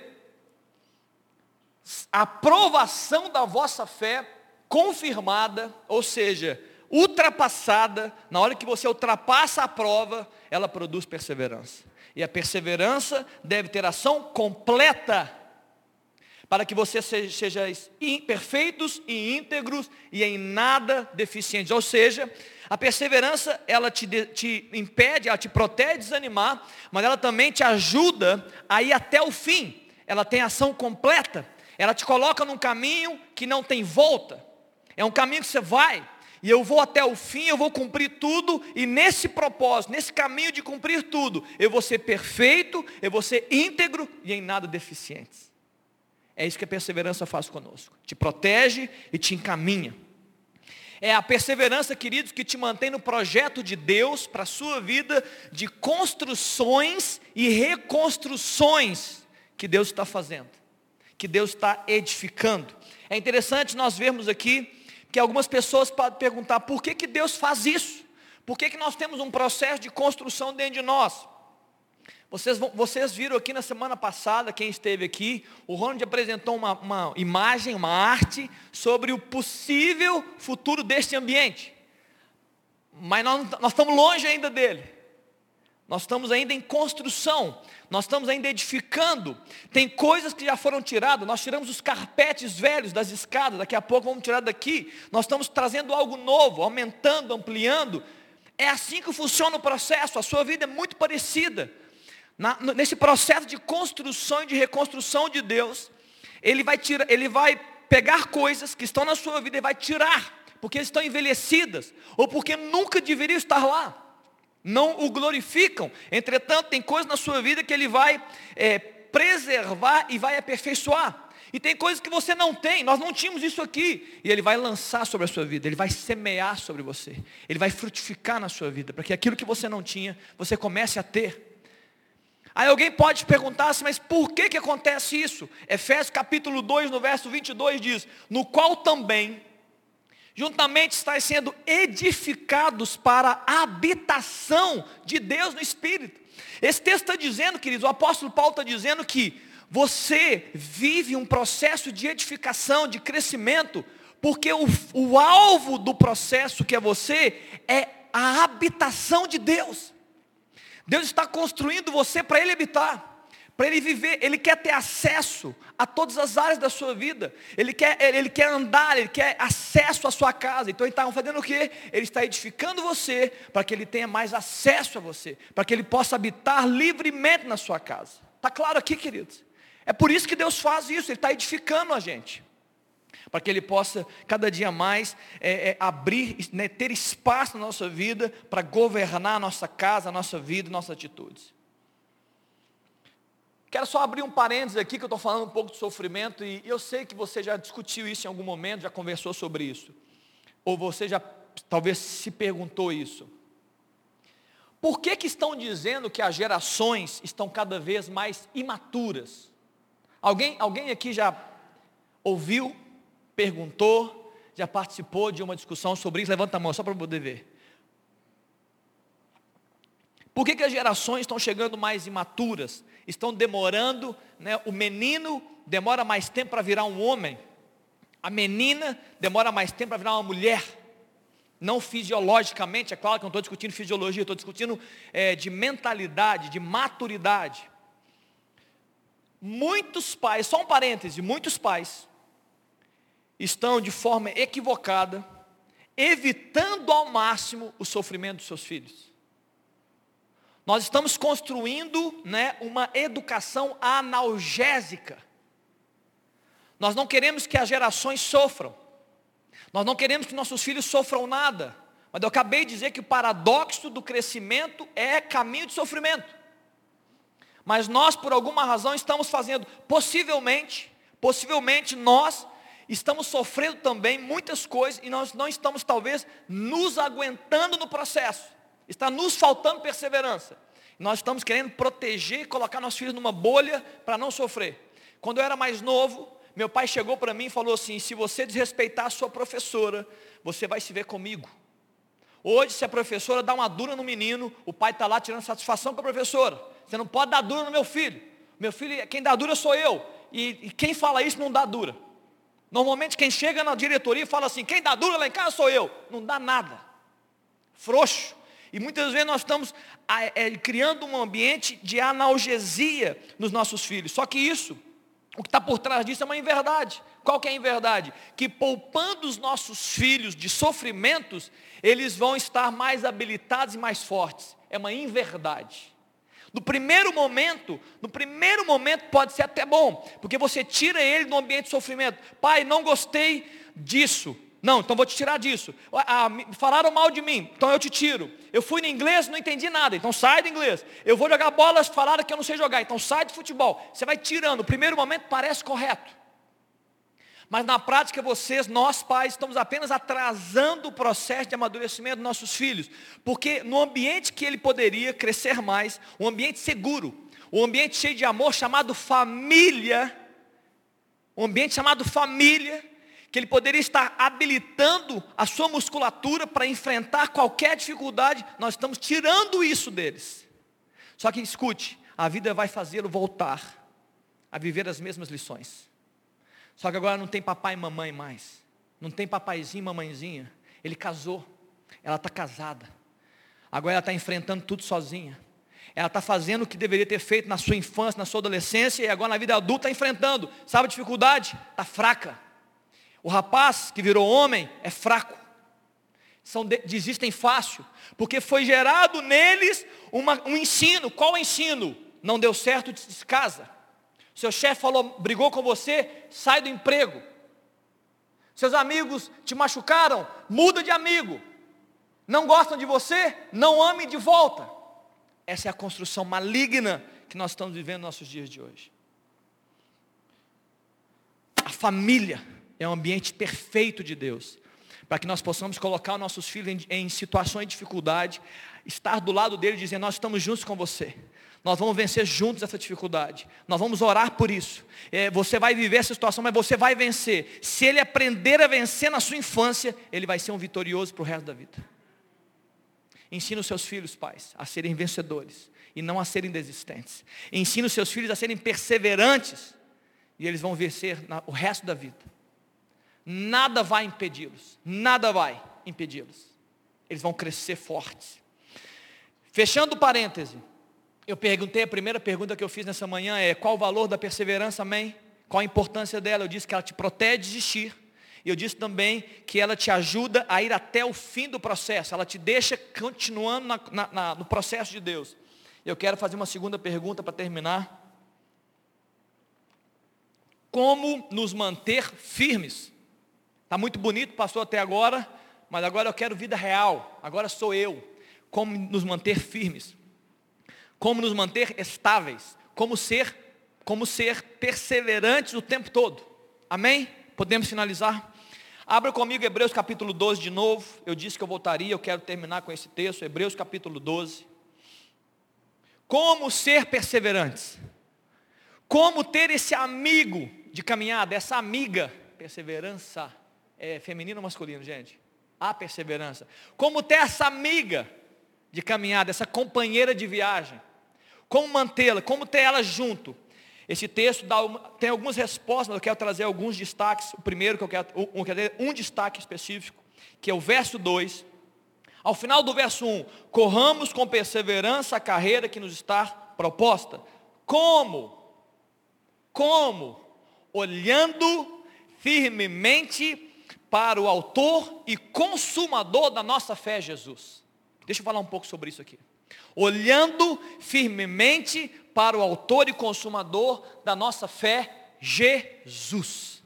a provação da vossa fé confirmada, ou seja, ultrapassada, na hora que você ultrapassa a prova, ela produz perseverança. E a perseverança deve ter ação completa, para que você seja, perfeitos e íntegros e em nada deficientes. Ou seja, a perseverança, ela te, te impede, ela te protege de desanimar, mas ela também te ajuda a ir até o fim. Ela tem ação completa. Ela te coloca num caminho que não tem volta. É um caminho que você vai, e eu vou até o fim, eu vou cumprir tudo, e nesse propósito, nesse caminho de cumprir tudo, eu vou ser perfeito, eu vou ser íntegro e em nada deficiente. É isso que a perseverança faz conosco. Te protege e te encaminha. É a perseverança, queridos, que te mantém no projeto de Deus para a sua vida de construções e reconstruções que Deus está fazendo, que Deus está edificando. É interessante nós vermos aqui que algumas pessoas podem perguntar, por que, que Deus faz isso? Por que, que nós temos um processo de construção dentro de nós? Vocês, vocês viram aqui na semana passada, quem esteve aqui, o Ronald apresentou uma, uma imagem, uma arte, sobre o possível futuro deste ambiente. Mas nós, nós estamos longe ainda dele. Nós estamos ainda em construção, nós estamos ainda edificando. Tem coisas que já foram tiradas, nós tiramos os carpetes velhos das escadas, daqui a pouco vamos tirar daqui. Nós estamos trazendo algo novo, aumentando, ampliando. É assim que funciona o processo, a sua vida é muito parecida. Na, nesse processo de construção e de reconstrução de Deus, Ele vai, tirar, ele vai pegar coisas que estão na sua vida e vai tirar, porque estão envelhecidas, ou porque nunca deveriam estar lá não o glorificam. Entretanto, tem coisas na sua vida que Ele vai é, preservar e vai aperfeiçoar. E tem coisas que você não tem, nós não tínhamos isso aqui. E Ele vai lançar sobre a sua vida, Ele vai semear sobre você, Ele vai frutificar na sua vida, para que aquilo que você não tinha, você comece a ter. Aí alguém pode perguntar assim, mas por que, que acontece isso? Efésios capítulo 2, no verso 22 diz, no qual também juntamente estáis sendo edificados para a habitação de Deus no Espírito. Esse texto está dizendo, queridos, o apóstolo Paulo está dizendo que você vive um processo de edificação, de crescimento, porque o, o alvo do processo que é você é a habitação de Deus. Deus está construindo você para Ele habitar, para ele viver, ele quer ter acesso a todas as áreas da sua vida, ele quer, ele quer andar, ele quer acesso à sua casa, então ele está fazendo o quê? Ele está edificando você, para que ele tenha mais acesso a você, para que ele possa habitar livremente na sua casa, está claro aqui queridos? É por isso que Deus faz isso, Ele está edificando a gente para que Ele possa cada dia mais é, é, abrir, né, ter espaço na nossa vida para governar a nossa casa, a nossa vida, nossas atitudes. Quero só abrir um parênteses aqui, que eu estou falando um pouco de sofrimento, e eu sei que você já discutiu isso em algum momento, já conversou sobre isso. Ou você já talvez se perguntou isso. Por que, que estão dizendo que as gerações estão cada vez mais imaturas? Alguém, alguém aqui já ouviu perguntou, já participou de uma discussão sobre isso? Levanta a mão, só para poder ver. Por que, que as gerações estão chegando mais imaturas? Estão demorando, né? o menino demora mais tempo para virar um homem, a menina demora mais tempo para virar uma mulher. Não fisiologicamente, é claro que não estou discutindo fisiologia, estou discutindo é, de mentalidade, de maturidade. Muitos pais, só um parêntese, muitos pais estão de forma equivocada, evitando ao máximo o sofrimento dos seus filhos. Nós estamos construindo né, uma educação analgésica. Nós não queremos que as gerações sofram. Nós não queremos que nossos filhos sofram nada. Mas eu acabei de dizer que o paradoxo do crescimento é caminho de sofrimento. Mas nós, por alguma razão, estamos fazendo, possivelmente, possivelmente nós estamos sofrendo também muitas coisas e nós não estamos talvez nos aguentando no processo. Está nos faltando perseverança. Nós estamos querendo proteger colocar nossos filhos numa bolha para não sofrer. Quando eu era mais novo, meu pai chegou para mim e falou assim: se você desrespeitar a sua professora, você vai se ver comigo. Hoje, se a professora dá uma dura no menino, o pai está lá tirando satisfação com a professora. Você não pode dar dura no meu filho. Meu filho, quem dá dura sou eu. E, e quem fala isso não dá dura. Normalmente quem chega na diretoria fala assim, quem dá dura lá em casa sou eu. Não dá nada. Frouxo. E muitas vezes nós estamos é, criando um ambiente de analgesia nos nossos filhos. Só que isso, o que está por trás disso é uma inverdade. Qual que é a inverdade? Que poupando os nossos filhos de sofrimentos, eles vão estar mais habilitados e mais fortes. É uma inverdade. No primeiro momento, no primeiro momento pode ser até bom, porque você tira ele do ambiente de sofrimento. Pai, não gostei disso. Não, então vou te tirar disso. Ah, falaram mal de mim, então eu te tiro. Eu fui no inglês, não entendi nada, então sai do inglês. Eu vou jogar bolas, falaram que eu não sei jogar, então sai de futebol. Você vai tirando. O primeiro momento parece correto. Mas na prática vocês, nós pais, estamos apenas atrasando o processo de amadurecimento dos nossos filhos. Porque no ambiente que ele poderia crescer mais, um ambiente seguro, um ambiente cheio de amor chamado família, um ambiente chamado família, que ele poderia estar habilitando a sua musculatura para enfrentar qualquer dificuldade, nós estamos tirando isso deles. Só que escute, a vida vai fazê-lo voltar a viver as mesmas lições. Só que agora não tem papai e mamãe mais. Não tem papaizinho e mamãezinha. Ele casou. Ela está casada. Agora ela está enfrentando tudo sozinha. Ela está fazendo o que deveria ter feito na sua infância, na sua adolescência, e agora na vida adulta está enfrentando. Sabe a dificuldade? Está fraca. O rapaz que virou homem é fraco. São, desistem fácil. Porque foi gerado neles uma, um ensino. Qual ensino? Não deu certo, descasa. Seu chefe falou, brigou com você, sai do emprego. Seus amigos te machucaram, muda de amigo. Não gostam de você, não ame de volta. Essa é a construção maligna que nós estamos vivendo nos nossos dias de hoje. A família é um ambiente perfeito de Deus, para que nós possamos colocar os nossos filhos em, em situações de dificuldade, estar do lado dele dizer, nós estamos juntos com você. Nós vamos vencer juntos essa dificuldade. Nós vamos orar por isso. É, você vai viver essa situação, mas você vai vencer. Se ele aprender a vencer na sua infância, ele vai ser um vitorioso para o resto da vida. Ensina os seus filhos, pais, a serem vencedores e não a serem desistentes. Ensina os seus filhos a serem perseverantes e eles vão vencer na, o resto da vida. Nada vai impedi-los. Nada vai impedi-los. Eles vão crescer fortes. Fechando parêntese. Eu perguntei, a primeira pergunta que eu fiz nessa manhã é: qual o valor da perseverança, amém? Qual a importância dela? Eu disse que ela te protege de desistir. E eu disse também que ela te ajuda a ir até o fim do processo. Ela te deixa continuando na, na, na, no processo de Deus. Eu quero fazer uma segunda pergunta para terminar. Como nos manter firmes? Está muito bonito, passou até agora, mas agora eu quero vida real. Agora sou eu. Como nos manter firmes? Como nos manter estáveis? Como ser como ser perseverantes o tempo todo. Amém? Podemos finalizar? Abra comigo Hebreus capítulo 12 de novo. Eu disse que eu voltaria, eu quero terminar com esse texto, Hebreus capítulo 12. Como ser perseverantes? Como ter esse amigo de caminhada, essa amiga, perseverança, é feminino ou masculino, gente? A perseverança. Como ter essa amiga de caminhada, essa companheira de viagem? Como mantê-la? Como ter ela junto? Esse texto dá tem algumas respostas, mas eu quero trazer alguns destaques. O primeiro que eu quero, um, um destaque específico, que é o verso 2. Ao final do verso 1, corramos com perseverança a carreira que nos está proposta. Como? Como? Olhando firmemente para o autor e consumador da nossa fé, Jesus. Deixa eu falar um pouco sobre isso aqui. Olhando firmemente para o autor e consumador da nossa fé, Jesus.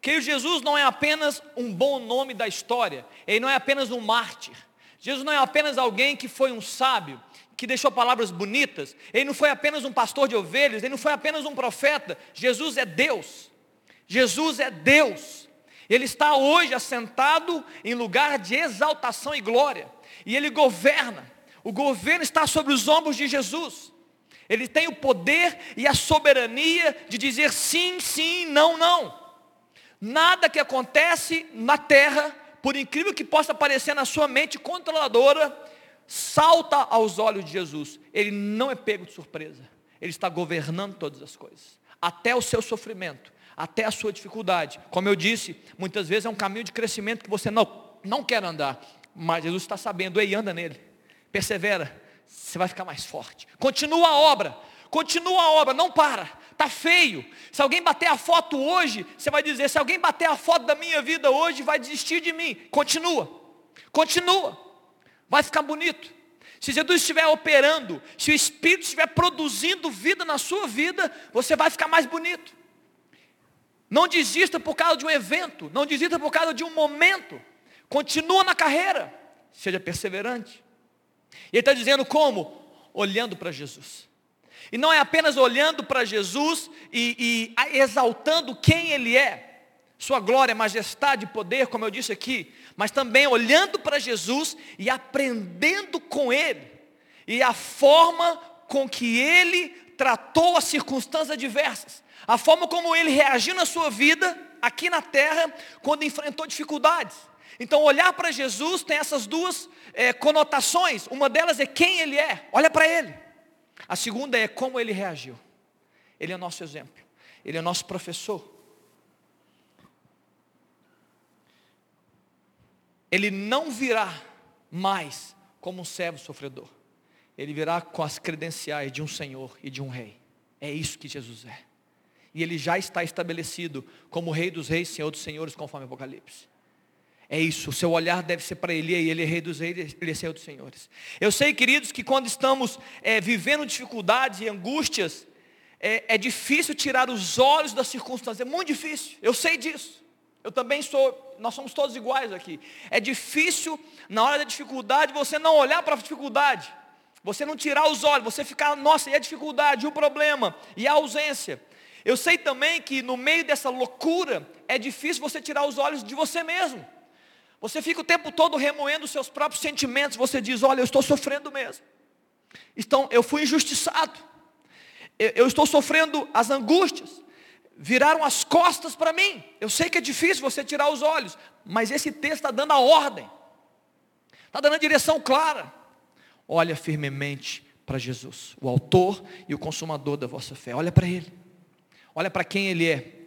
Que Jesus não é apenas um bom nome da história, ele não é apenas um mártir. Jesus não é apenas alguém que foi um sábio, que deixou palavras bonitas, ele não foi apenas um pastor de ovelhas, ele não foi apenas um profeta. Jesus é Deus. Jesus é Deus. Ele está hoje assentado em lugar de exaltação e glória, e ele governa. O governo está sobre os ombros de Jesus. Ele tem o poder e a soberania de dizer sim, sim, não, não. Nada que acontece na terra, por incrível que possa parecer na sua mente controladora, salta aos olhos de Jesus. Ele não é pego de surpresa. Ele está governando todas as coisas. Até o seu sofrimento, até a sua dificuldade. Como eu disse, muitas vezes é um caminho de crescimento que você não, não quer andar. Mas Jesus está sabendo, ei, anda nele. Persevera você vai ficar mais forte. Continua a obra, continua a obra, não para. Tá feio. Se alguém bater a foto hoje, você vai dizer: se alguém bater a foto da minha vida hoje, vai desistir de mim. Continua, continua. Vai ficar bonito. Se Jesus estiver operando, se o Espírito estiver produzindo vida na sua vida, você vai ficar mais bonito. Não desista por causa de um evento, não desista por causa de um momento. Continua na carreira, seja perseverante. E ele está dizendo como? Olhando para Jesus. E não é apenas olhando para Jesus e, e, exaltando quem Ele é, Sua glória, majestade e poder, como eu disse aqui, mas também olhando para Jesus e aprendendo com Ele, e a forma com que Ele tratou as circunstâncias adversas, a forma como Ele reagiu na sua vida, aqui na terra, quando enfrentou dificuldades. Então, olhar para Jesus tem essas duas é, conotações. Uma delas é quem Ele é, olha para Ele. A segunda é como Ele reagiu. Ele é nosso exemplo, Ele é nosso professor. Ele não virá mais como um servo sofredor. Ele virá com as credenciais de um Senhor e de um Rei. É isso que Jesus é. E ele já está estabelecido como Rei dos Reis, Senhor dos Senhores, conforme Apocalipse. É isso, o seu olhar deve ser para Ele, e Ele é rei dos reis, Ele é Senhor dos senhores. Eu sei, queridos, que quando estamos é, vivendo dificuldades e angústias, é, é, difícil tirar os olhos das circunstâncias, é muito difícil, eu sei disso. Eu também sou, nós somos todos iguais aqui. É difícil, na hora da dificuldade, você não olhar para a dificuldade, você não tirar os olhos, você ficar, nossa, e a dificuldade, e o problema, e a ausência. Eu sei também que no meio dessa loucura, é difícil você tirar os olhos de você mesmo. Você fica o tempo todo remoendo os seus próprios sentimentos. Você diz: Olha, eu estou sofrendo mesmo. Então, eu fui injustiçado. Eu, eu estou sofrendo as angústias. Viraram as costas para mim. Eu sei que é difícil você tirar os olhos, mas esse texto está dando a ordem, está dando a direção clara. Olha firmemente para Jesus, o autor e o consumador da vossa fé. Olha para Ele. Olha para quem Ele é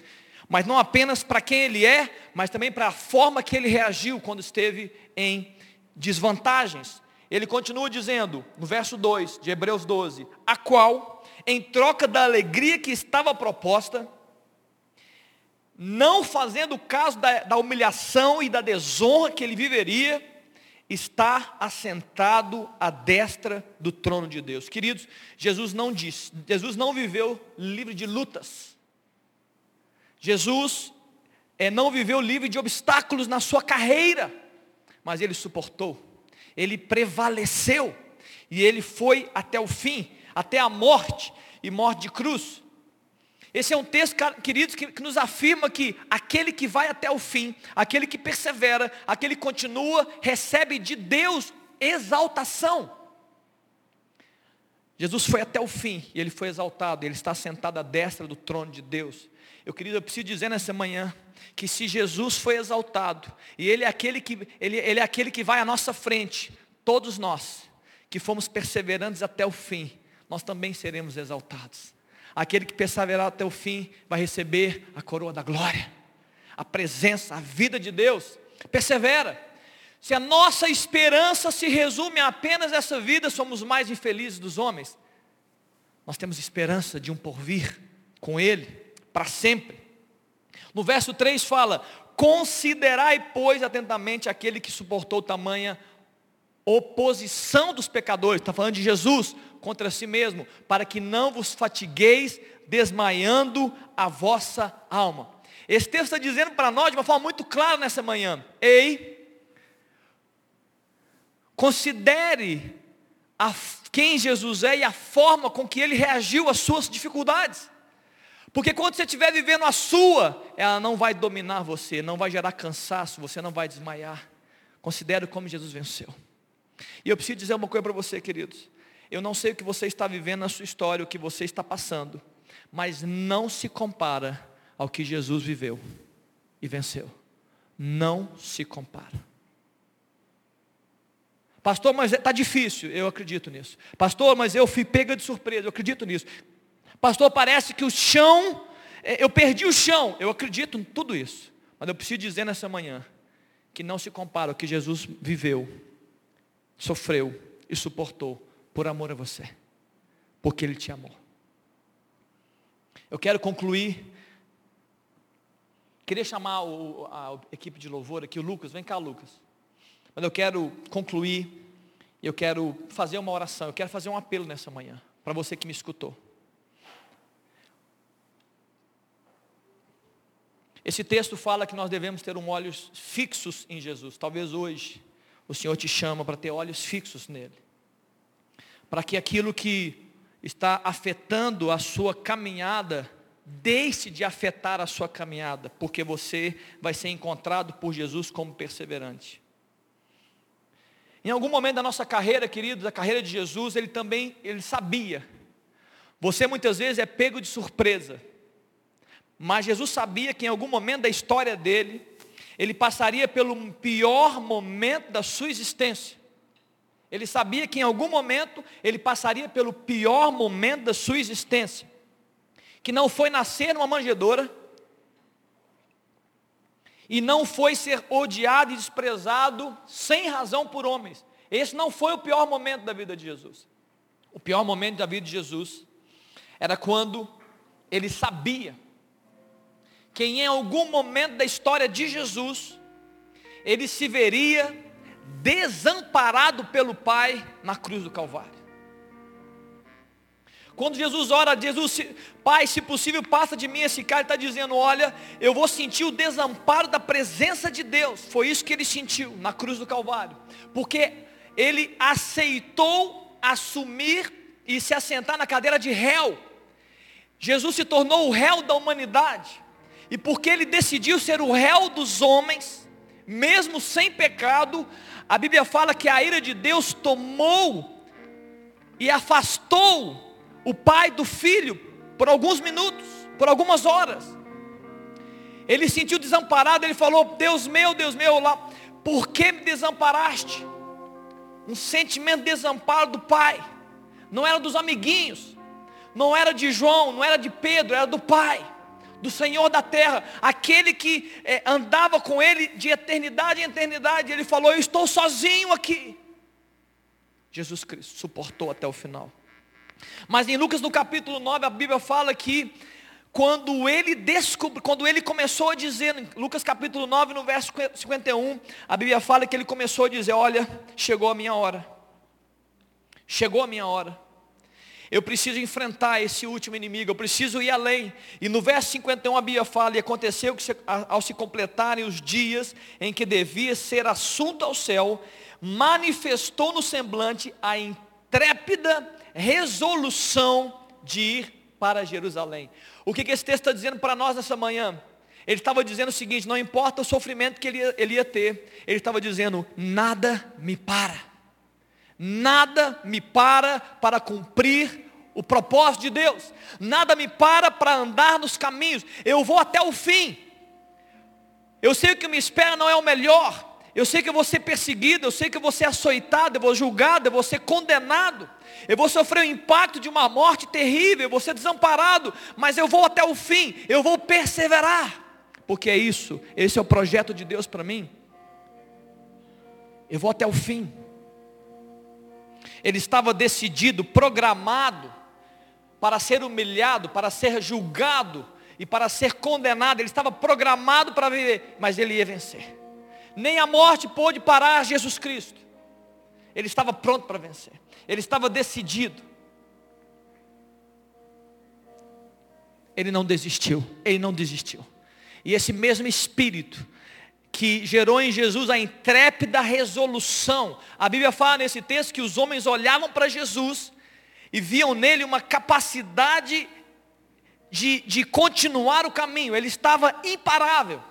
mas não apenas para quem ele é, mas também para a forma que ele reagiu quando esteve em desvantagens, Ele continua dizendo, no verso 2 de Hebreus 12: A qual, em troca da alegria que estava proposta, não fazendo caso da, da humilhação e da desonra que ele viveria, está assentado à destra do trono de Deus. Queridos, Jesus não disse, Jesus não viveu livre de lutas. Jesus é, não viveu livre de obstáculos na sua carreira, mas ele suportou, ele prevaleceu e ele foi até o fim, até a morte e morte de cruz. Esse é um texto, queridos, que, que, nos afirma que aquele que vai até o fim, aquele que persevera, aquele que continua, recebe de Deus exaltação. Jesus foi até o fim e ele foi exaltado, ele está sentado à destra do trono de Deus. Eu querido, eu preciso dizer nessa manhã que se Jesus foi exaltado e ele é aquele que ele, ele é aquele que vai à nossa frente, todos nós que fomos perseverantes até o fim, nós também seremos exaltados. Aquele que perseverar até o fim vai receber a coroa da glória, a presença, a vida de Deus. Persevera. Se a nossa esperança se resume a apenas essa vida, somos mais infelizes dos homens. Nós temos esperança de um porvir com Ele, para sempre. No verso 3 fala: Considerai, pois, atentamente aquele que suportou tamanha oposição dos pecadores, está falando de Jesus, contra si mesmo, para que não vos fatigueis desmaiando a vossa alma. Esse texto está dizendo para nós de uma forma muito clara nessa manhã: ei, considere a, quem Jesus é e a forma com que ele reagiu às suas dificuldades. Porque quando você estiver vivendo a sua, ela não vai dominar você, não vai gerar cansaço, você não vai desmaiar. Considere como Jesus venceu. E eu preciso dizer uma coisa para você, queridos. Eu não sei o que você está vivendo na sua história, o que você está passando, mas não se compara ao que Jesus viveu e venceu. Não se compara. Pastor, mas está difícil. Eu acredito nisso. Pastor, mas eu fui pega de surpresa. Eu acredito nisso. Pastor, parece que o chão, é, eu perdi o chão. Eu acredito em tudo isso. Mas eu preciso dizer nessa manhã que não se compara ao que Jesus viveu, sofreu e suportou por amor a você, porque Ele te amou. Eu quero concluir. Queria chamar o, a equipe de louvor aqui, o Lucas, vem cá, Lucas. Mas eu quero concluir, eu quero fazer uma oração, eu quero fazer um apelo nessa manhã, para você que me escutou. Esse texto fala que nós devemos ter um olhos fixos em Jesus. Talvez hoje o Senhor te chama para ter olhos fixos nele para que aquilo que está afetando a sua caminhada deixe de afetar a sua caminhada, porque você vai ser encontrado por Jesus como perseverante. Em algum momento da nossa carreira, queridos, da carreira de Jesus, ele também, ele sabia. Você muitas vezes é pego de surpresa. Mas Jesus sabia que em algum momento da história dele, ele passaria pelo pior momento da sua existência. Ele sabia que em algum momento ele passaria pelo pior momento da sua existência. Que não foi nascer numa manjedoura. E não foi ser odiado e desprezado sem razão por homens. Esse não foi o pior momento da vida de Jesus. O pior momento da vida de Jesus era quando ele sabia que em algum momento da história de Jesus, ele se veria desamparado pelo Pai na cruz do Calvário. Quando Jesus ora, Jesus, Pai, se possível, passa de mim esse cara, está dizendo: Olha, eu vou sentir o desamparo da presença de Deus. Foi isso que ele sentiu na cruz do Calvário, porque ele aceitou assumir e se assentar na cadeira de réu. Jesus se tornou o réu da humanidade, e porque ele decidiu ser o réu dos homens, mesmo sem pecado, a Bíblia fala que a ira de Deus tomou e afastou o pai do filho por alguns minutos, por algumas horas. Ele se sentiu desamparado, ele falou: Deus meu, Deus meu, lá, por que me desamparaste? Um sentimento de desamparo do pai, não era dos amiguinhos, não era de João, não era de Pedro, era do pai do Senhor da terra, aquele que é, andava com ele de eternidade em eternidade. Ele falou: Eu estou sozinho aqui. Jesus Cristo suportou até o final. Mas em Lucas no capítulo 9, a Bíblia fala que quando ele descobriu, quando ele começou a dizer, em Lucas capítulo 9, no verso 51, a Bíblia fala que ele começou a dizer, olha, chegou a minha hora. Chegou a minha hora. Eu preciso enfrentar esse último inimigo, eu preciso ir além. E no verso 51 a Bíblia fala, e aconteceu que ao se completarem os dias em que devia ser assunto ao céu, manifestou no semblante a intrépida resolução de ir para Jerusalém. O que, que esse texto está dizendo para nós nessa manhã? Ele estava dizendo o seguinte: não importa o sofrimento que ele ele ia ter, ele estava dizendo: nada me para, nada me para para cumprir o propósito de Deus, nada me para para andar nos caminhos, eu vou até o fim. Eu sei que o que me espera não é o melhor, eu sei que eu vou ser perseguido, eu sei que eu vou ser açoitado, eu vou julgado, eu vou ser condenado, eu vou sofrer o impacto de uma morte terrível, eu vou ser desamparado, mas eu vou até o fim, eu vou perseverar, porque é isso, esse é o projeto de Deus para mim. Eu vou até o fim. Ele estava decidido, programado, para ser humilhado, para ser julgado e para ser condenado. Ele estava programado para viver, mas ele ia vencer nem a morte pôde parar Jesus Cristo. Ele estava pronto para vencer, ele estava decidido. Ele não desistiu, ele não desistiu. E esse mesmo espírito que gerou em Jesus a intrépida resolução. A Bíblia fala nesse texto que os homens olhavam para Jesus e viam nele uma capacidade de, de continuar o caminho, ele estava imparável.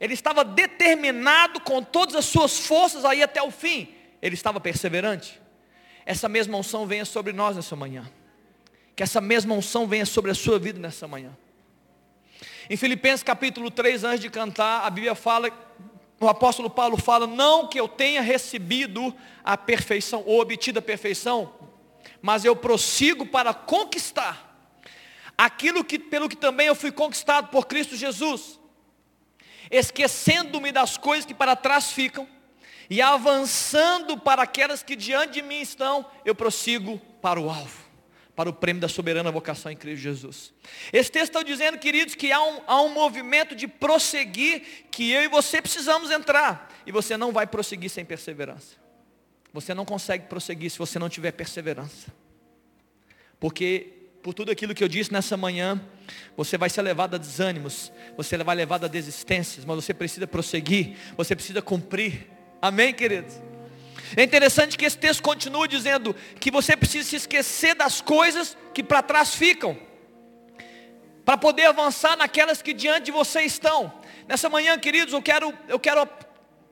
Ele estava determinado com todas as suas forças a ir até o fim. Ele estava perseverante. Essa mesma unção venha sobre nós nessa manhã. Que essa mesma unção venha sobre a sua vida nessa manhã. Em Filipenses capítulo 3, antes de cantar, a Bíblia fala, o apóstolo Paulo fala, não que eu tenha recebido a perfeição, ou obtido a perfeição, mas eu prossigo para conquistar aquilo que, pelo que também eu fui conquistado por Cristo Jesus esquecendo-me das coisas que para trás ficam, e avançando para aquelas que diante de mim estão, eu prossigo para o alvo, para o prêmio da soberana vocação em Cristo Jesus. Esse texto está dizendo, queridos, que há um, há um movimento de prosseguir, que eu e você precisamos entrar, e você não vai prosseguir sem perseverança. Você não consegue prosseguir se você não tiver perseverança. Porque por tudo aquilo que eu disse nessa manhã, você vai ser levado a desânimos, você vai levado a desistências, mas você precisa prosseguir, você precisa cumprir. Amém, queridos? É interessante que esse texto continua dizendo que você precisa se esquecer das coisas que para trás ficam, para poder avançar naquelas que diante de você estão. Nessa manhã, queridos, eu quero, eu quero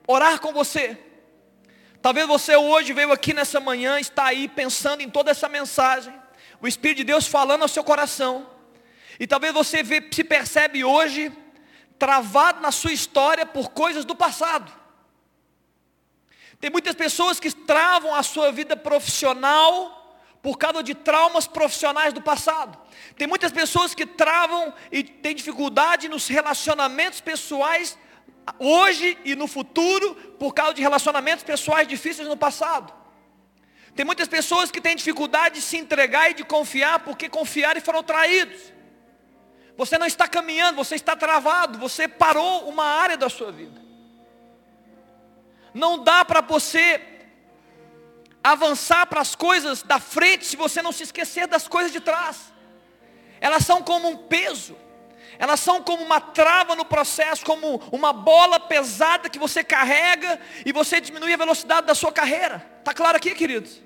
orar com você. Talvez você hoje veio aqui nessa manhã, está aí pensando em toda essa mensagem o Espírito de Deus falando ao seu coração. E talvez você se percebe hoje travado na sua história por coisas do passado. Tem muitas pessoas que travam a sua vida profissional por causa de traumas profissionais do passado. Tem muitas pessoas que travam e têm dificuldade nos relacionamentos pessoais hoje e no futuro por causa de relacionamentos pessoais difíceis no passado. Tem muitas pessoas que têm dificuldade de se entregar e de confiar porque confiaram e foram traídos. Você não está caminhando, você está travado, você parou uma área da sua vida. Não dá para você avançar para as coisas da frente se você não se esquecer das coisas de trás. Elas são como um peso. Elas são como uma trava no processo, como uma bola pesada que você carrega e você diminui a velocidade da sua carreira. Está claro aqui, queridos?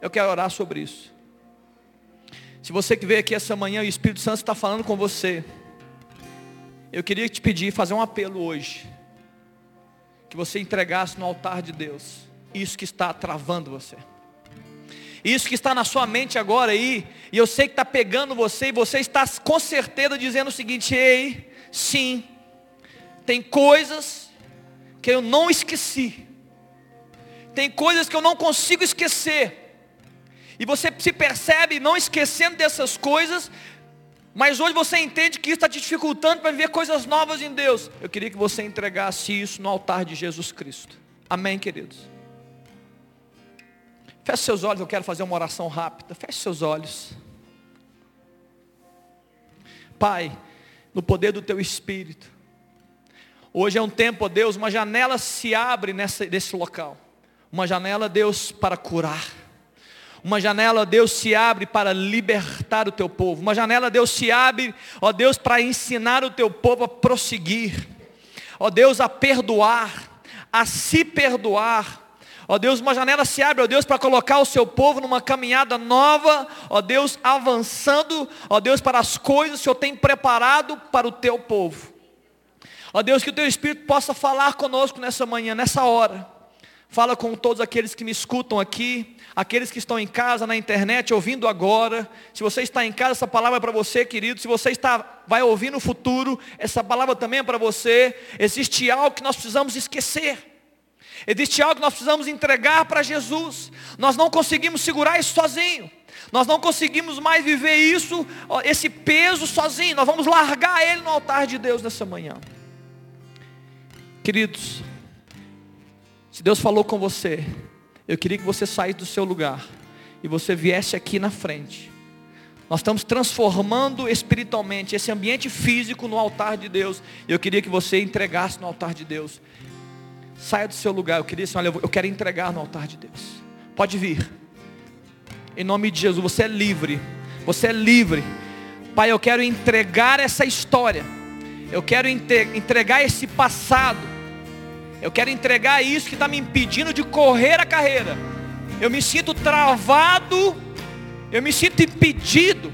Eu quero orar sobre isso. Se você que veio aqui essa manhã o Espírito Santo está falando com você, eu queria te pedir, fazer um apelo hoje. Que você entregasse no altar de Deus isso que está travando você. Isso que está na sua mente agora aí, e eu sei que está pegando você, e você está com certeza dizendo o seguinte: ei, sim, tem coisas que eu não esqueci, tem coisas que eu não consigo esquecer, e você se percebe não esquecendo dessas coisas, mas hoje você entende que isso está te dificultando para viver coisas novas em Deus. Eu queria que você entregasse isso no altar de Jesus Cristo. Amém, queridos? Feche seus olhos, eu quero fazer uma oração rápida. Feche seus olhos. Pai, no poder do teu Espírito. Hoje é um tempo, Deus, uma janela se abre nessa, nesse local. Uma janela, Deus, para curar. Uma janela, Deus, se abre para libertar o teu povo. Uma janela, Deus, se abre, ó Deus, para ensinar o teu povo a prosseguir. Ó Deus, a perdoar, a se perdoar. Ó Deus, uma janela se abre, ó Deus, para colocar o seu povo numa caminhada nova, ó Deus, avançando, ó Deus, para as coisas que o Senhor tem preparado para o teu povo. Ó Deus, que o teu Espírito possa falar conosco nessa manhã, nessa hora. Fala com todos aqueles que me escutam aqui, aqueles que estão em casa, na internet, ouvindo agora. Se você está em casa, essa palavra é para você, querido. Se você está, vai ouvir no futuro, essa palavra também é para você. Existe algo que nós precisamos esquecer. Existe algo que nós precisamos entregar para Jesus. Nós não conseguimos segurar isso sozinho. Nós não conseguimos mais viver isso, esse peso sozinho. Nós vamos largar ele no altar de Deus nessa manhã. Queridos, se Deus falou com você, eu queria que você saísse do seu lugar e você viesse aqui na frente. Nós estamos transformando espiritualmente esse ambiente físico no altar de Deus. Eu queria que você entregasse no altar de Deus. Saia do seu lugar. Eu queria assim, olha, eu quero entregar no altar de Deus. Pode vir. Em nome de Jesus, você é livre. Você é livre. Pai, eu quero entregar essa história. Eu quero entregar esse passado. Eu quero entregar isso que está me impedindo de correr a carreira. Eu me sinto travado. Eu me sinto impedido.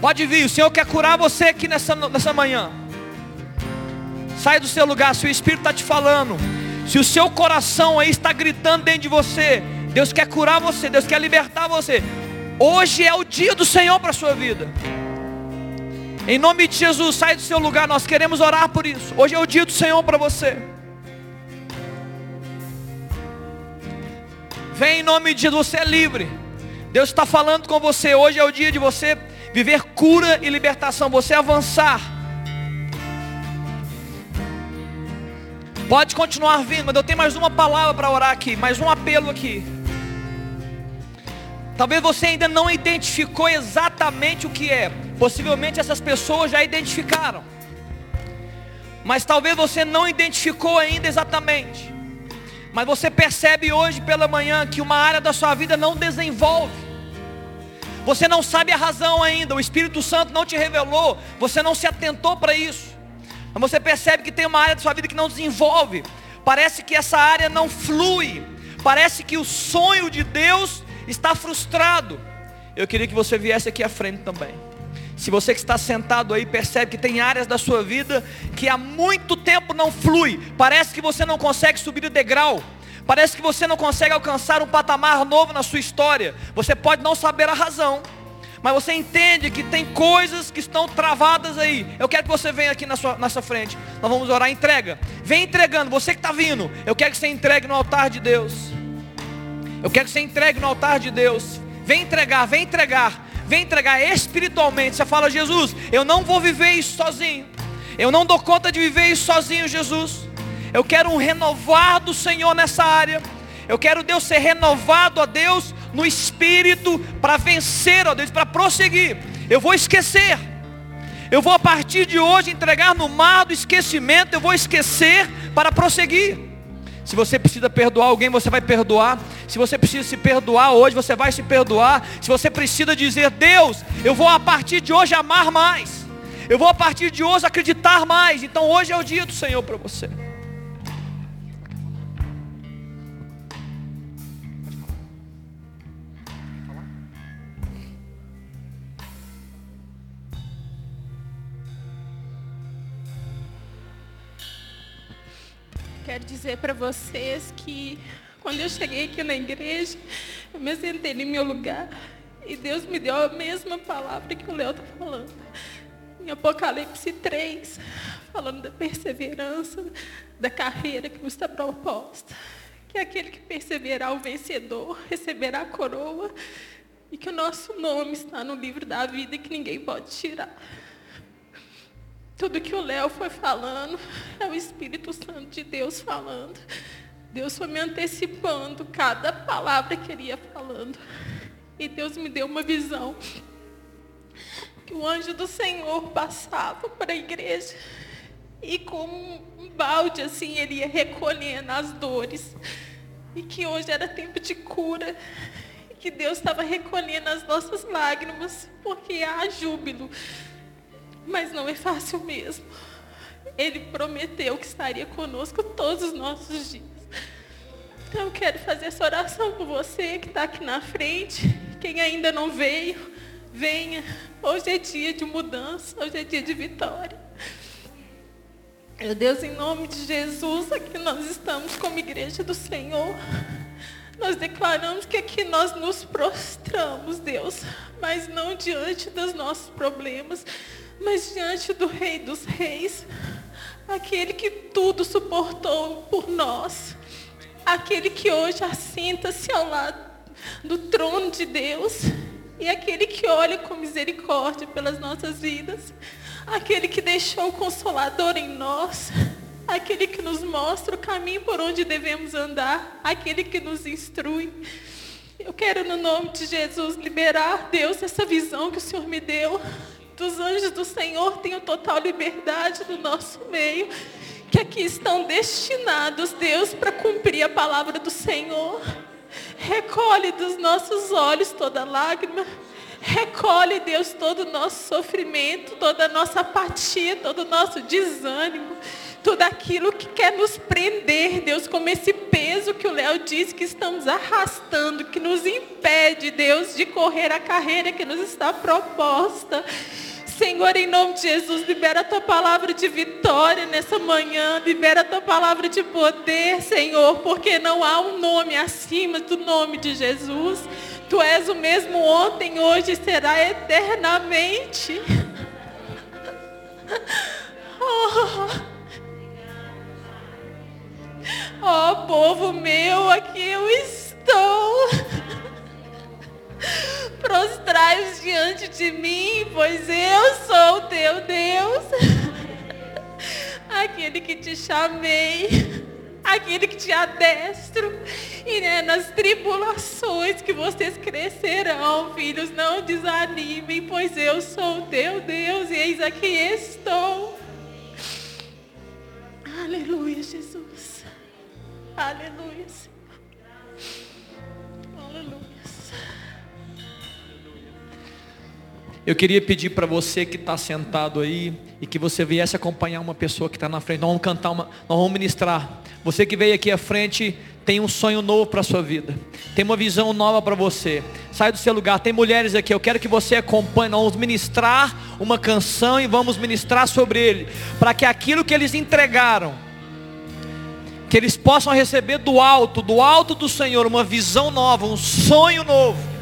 Pode vir, o Senhor quer curar você aqui nessa, nessa manhã. Sai do seu lugar, se o Espírito está te falando. Se o seu coração aí está gritando dentro de você, Deus quer curar você, Deus quer libertar você. Hoje é o dia do Senhor para a sua vida. Em nome de Jesus, sai do seu lugar, nós queremos orar por isso. Hoje é o dia do Senhor para você. Vem em nome de Jesus, você é livre. Deus está falando com você. Hoje é o dia de você viver cura e libertação. Você avançar. Pode continuar vindo, mas eu tenho mais uma palavra para orar aqui, mais um apelo aqui. Talvez você ainda não identificou exatamente o que é. Possivelmente essas pessoas já identificaram. Mas talvez você não identificou ainda exatamente. Mas você percebe hoje pela manhã que uma área da sua vida não desenvolve. Você não sabe a razão ainda, o Espírito Santo não te revelou, você não se atentou para isso. Mas você percebe que tem uma área da sua vida que não desenvolve. Parece que essa área não flui. Parece que o sonho de Deus está frustrado. Eu queria que você viesse aqui à frente também. Se você que está sentado aí percebe que tem áreas da sua vida que há muito tempo não flui, parece que você não consegue subir o degrau, parece que você não consegue alcançar um patamar novo na sua história. Você pode não saber a razão, mas você entende que tem coisas que estão travadas aí. Eu quero que você venha aqui na sua, nessa frente. Nós vamos orar, entrega. Vem entregando, você que está vindo. Eu quero que você entregue no altar de Deus. Eu quero que você entregue no altar de Deus. Vem entregar, vem entregar vem entregar espiritualmente. Você fala, Jesus, eu não vou viver isso sozinho. Eu não dou conta de viver isso sozinho, Jesus. Eu quero um renovar do Senhor nessa área. Eu quero Deus ser renovado a Deus no espírito para vencer, ó Deus, para prosseguir. Eu vou esquecer. Eu vou a partir de hoje entregar no mar do esquecimento, eu vou esquecer para prosseguir. Se você precisa perdoar alguém, você vai perdoar. Se você precisa se perdoar hoje, você vai se perdoar. Se você precisa dizer, Deus, eu vou a partir de hoje amar mais. Eu vou a partir de hoje acreditar mais. Então hoje é o dia do Senhor para você. Quero dizer para vocês que quando eu cheguei aqui na igreja, eu me sentei no meu lugar e Deus me deu a mesma palavra que o Léo está falando. Em Apocalipse 3, falando da perseverança, da carreira que nos está proposta. Que é aquele que perseverar o vencedor, receberá a coroa e que o nosso nome está no livro da vida e que ninguém pode tirar. Tudo que o Léo foi falando é o Espírito Santo de Deus falando. Deus foi me antecipando cada palavra que ele ia falando. E Deus me deu uma visão que o anjo do Senhor passava para a igreja e como um balde assim ele ia recolhendo as dores. E que hoje era tempo de cura. E que Deus estava recolhendo as nossas lágrimas, porque há júbilo. Mas não é fácil mesmo. Ele prometeu que estaria conosco todos os nossos dias. Então eu quero fazer essa oração por você que está aqui na frente. Quem ainda não veio, venha. Hoje é dia de mudança, hoje é dia de vitória. Meu Deus, em nome de Jesus, aqui nós estamos como igreja do Senhor. Nós declaramos que aqui nós nos prostramos, Deus, mas não diante dos nossos problemas, mas diante do Rei dos Reis, aquele que tudo suportou por nós, aquele que hoje assenta-se ao lado do trono de Deus e aquele que olha com misericórdia pelas nossas vidas, aquele que deixou o consolador em nós, aquele que nos mostra o caminho por onde devemos andar, aquele que nos instrui. Eu quero, no nome de Jesus, liberar, Deus, essa visão que o Senhor me deu dos anjos do Senhor tenham total liberdade no nosso meio, que aqui estão destinados, Deus, para cumprir a palavra do Senhor. Recolhe dos nossos olhos toda lágrima. Recolhe, Deus, todo o nosso sofrimento, toda a nossa apatia, todo o nosso desânimo, tudo aquilo que quer nos prender, Deus, como esse peso Léo disse que estamos arrastando, que nos impede, Deus, de correr a carreira que nos está proposta. Senhor, em nome de Jesus, libera a tua palavra de vitória nessa manhã, libera a tua palavra de poder, Senhor, porque não há um nome acima do nome de Jesus. Tu és o mesmo ontem, hoje e será eternamente. Oh. Oh, povo meu, aqui eu estou. Prostrai-os diante de mim, pois eu sou o teu Deus. Aquele que te chamei, aquele que te adestro. E né, nas tribulações que vocês crescerão, filhos, não desanimem, pois eu sou o teu Deus e eis aqui estou. Aleluia, Jesus. Aleluia, Senhor. Eu queria pedir para você que está sentado aí e que você viesse acompanhar uma pessoa que está na frente. Nós vamos cantar uma, nós vamos ministrar. Você que veio aqui à frente tem um sonho novo para a sua vida. Tem uma visão nova para você. Sai do seu lugar. Tem mulheres aqui. Eu quero que você acompanhe. Nós vamos ministrar uma canção e vamos ministrar sobre ele. Para que aquilo que eles entregaram, que eles possam receber do alto, do alto do Senhor, uma visão nova, um sonho novo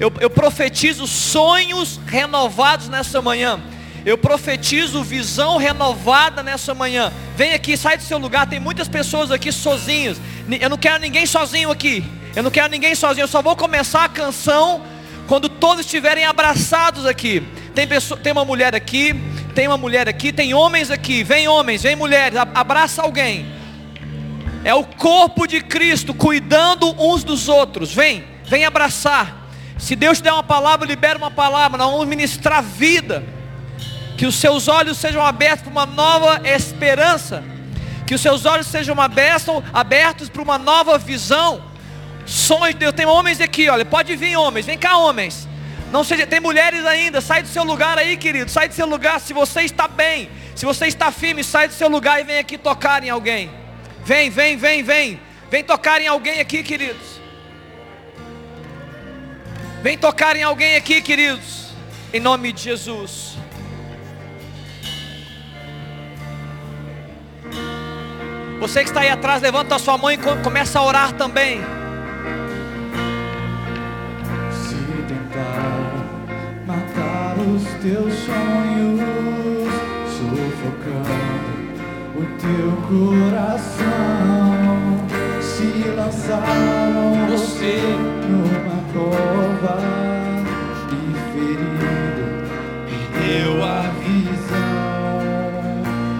eu, eu profetizo sonhos renovados nessa manhã. Eu profetizo visão renovada nessa manhã. Vem aqui, sai do seu lugar. Tem muitas pessoas aqui sozinhas. Eu não quero ninguém sozinho aqui. Eu não quero ninguém sozinho. Eu só vou começar a canção quando todos estiverem abraçados aqui. Tem, pessoa, tem uma mulher aqui, tem uma mulher aqui, tem homens aqui. Vem homens, vem mulheres, abraça alguém. É o corpo de Cristo cuidando uns dos outros. Vem, vem abraçar. Se Deus te der uma palavra, libera uma palavra. Nós vamos ministrar vida. Que os seus olhos sejam abertos para uma nova esperança. Que os seus olhos sejam abertos, para uma nova visão. Sonhos de Deus. Tem homens aqui, olha. Pode vir homens. Vem cá, homens. Não seja, tem mulheres ainda. Sai do seu lugar aí, querido. Sai do seu lugar. Se você está bem, se você está firme, sai do seu lugar e vem aqui tocar em alguém. Vem, vem, vem, vem. Vem tocar em alguém aqui, queridos. Vem tocar em alguém aqui, queridos, em nome de Jesus. Você que está aí atrás, levanta a sua mão e começa a orar também. Se tentar matar os teus sonhos, teu coração se lançaram você numa cova e ferido perdeu a visão.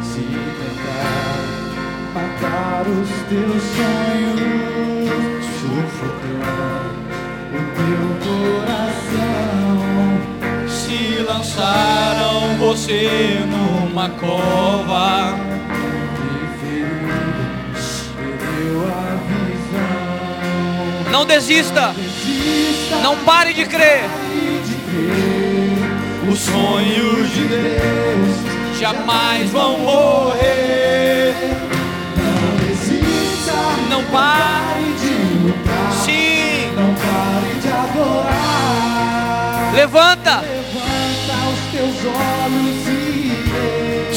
Se tentar matar os teus sonhos, sufocando o teu coração, se lançaram você numa cova Não desista. Não pare de crer. Os sonhos de Deus Jamais vão morrer. não desista. Não pare. De lutar. Sim. Não pare de adorar. Levanta. Levanta os teus olhos e.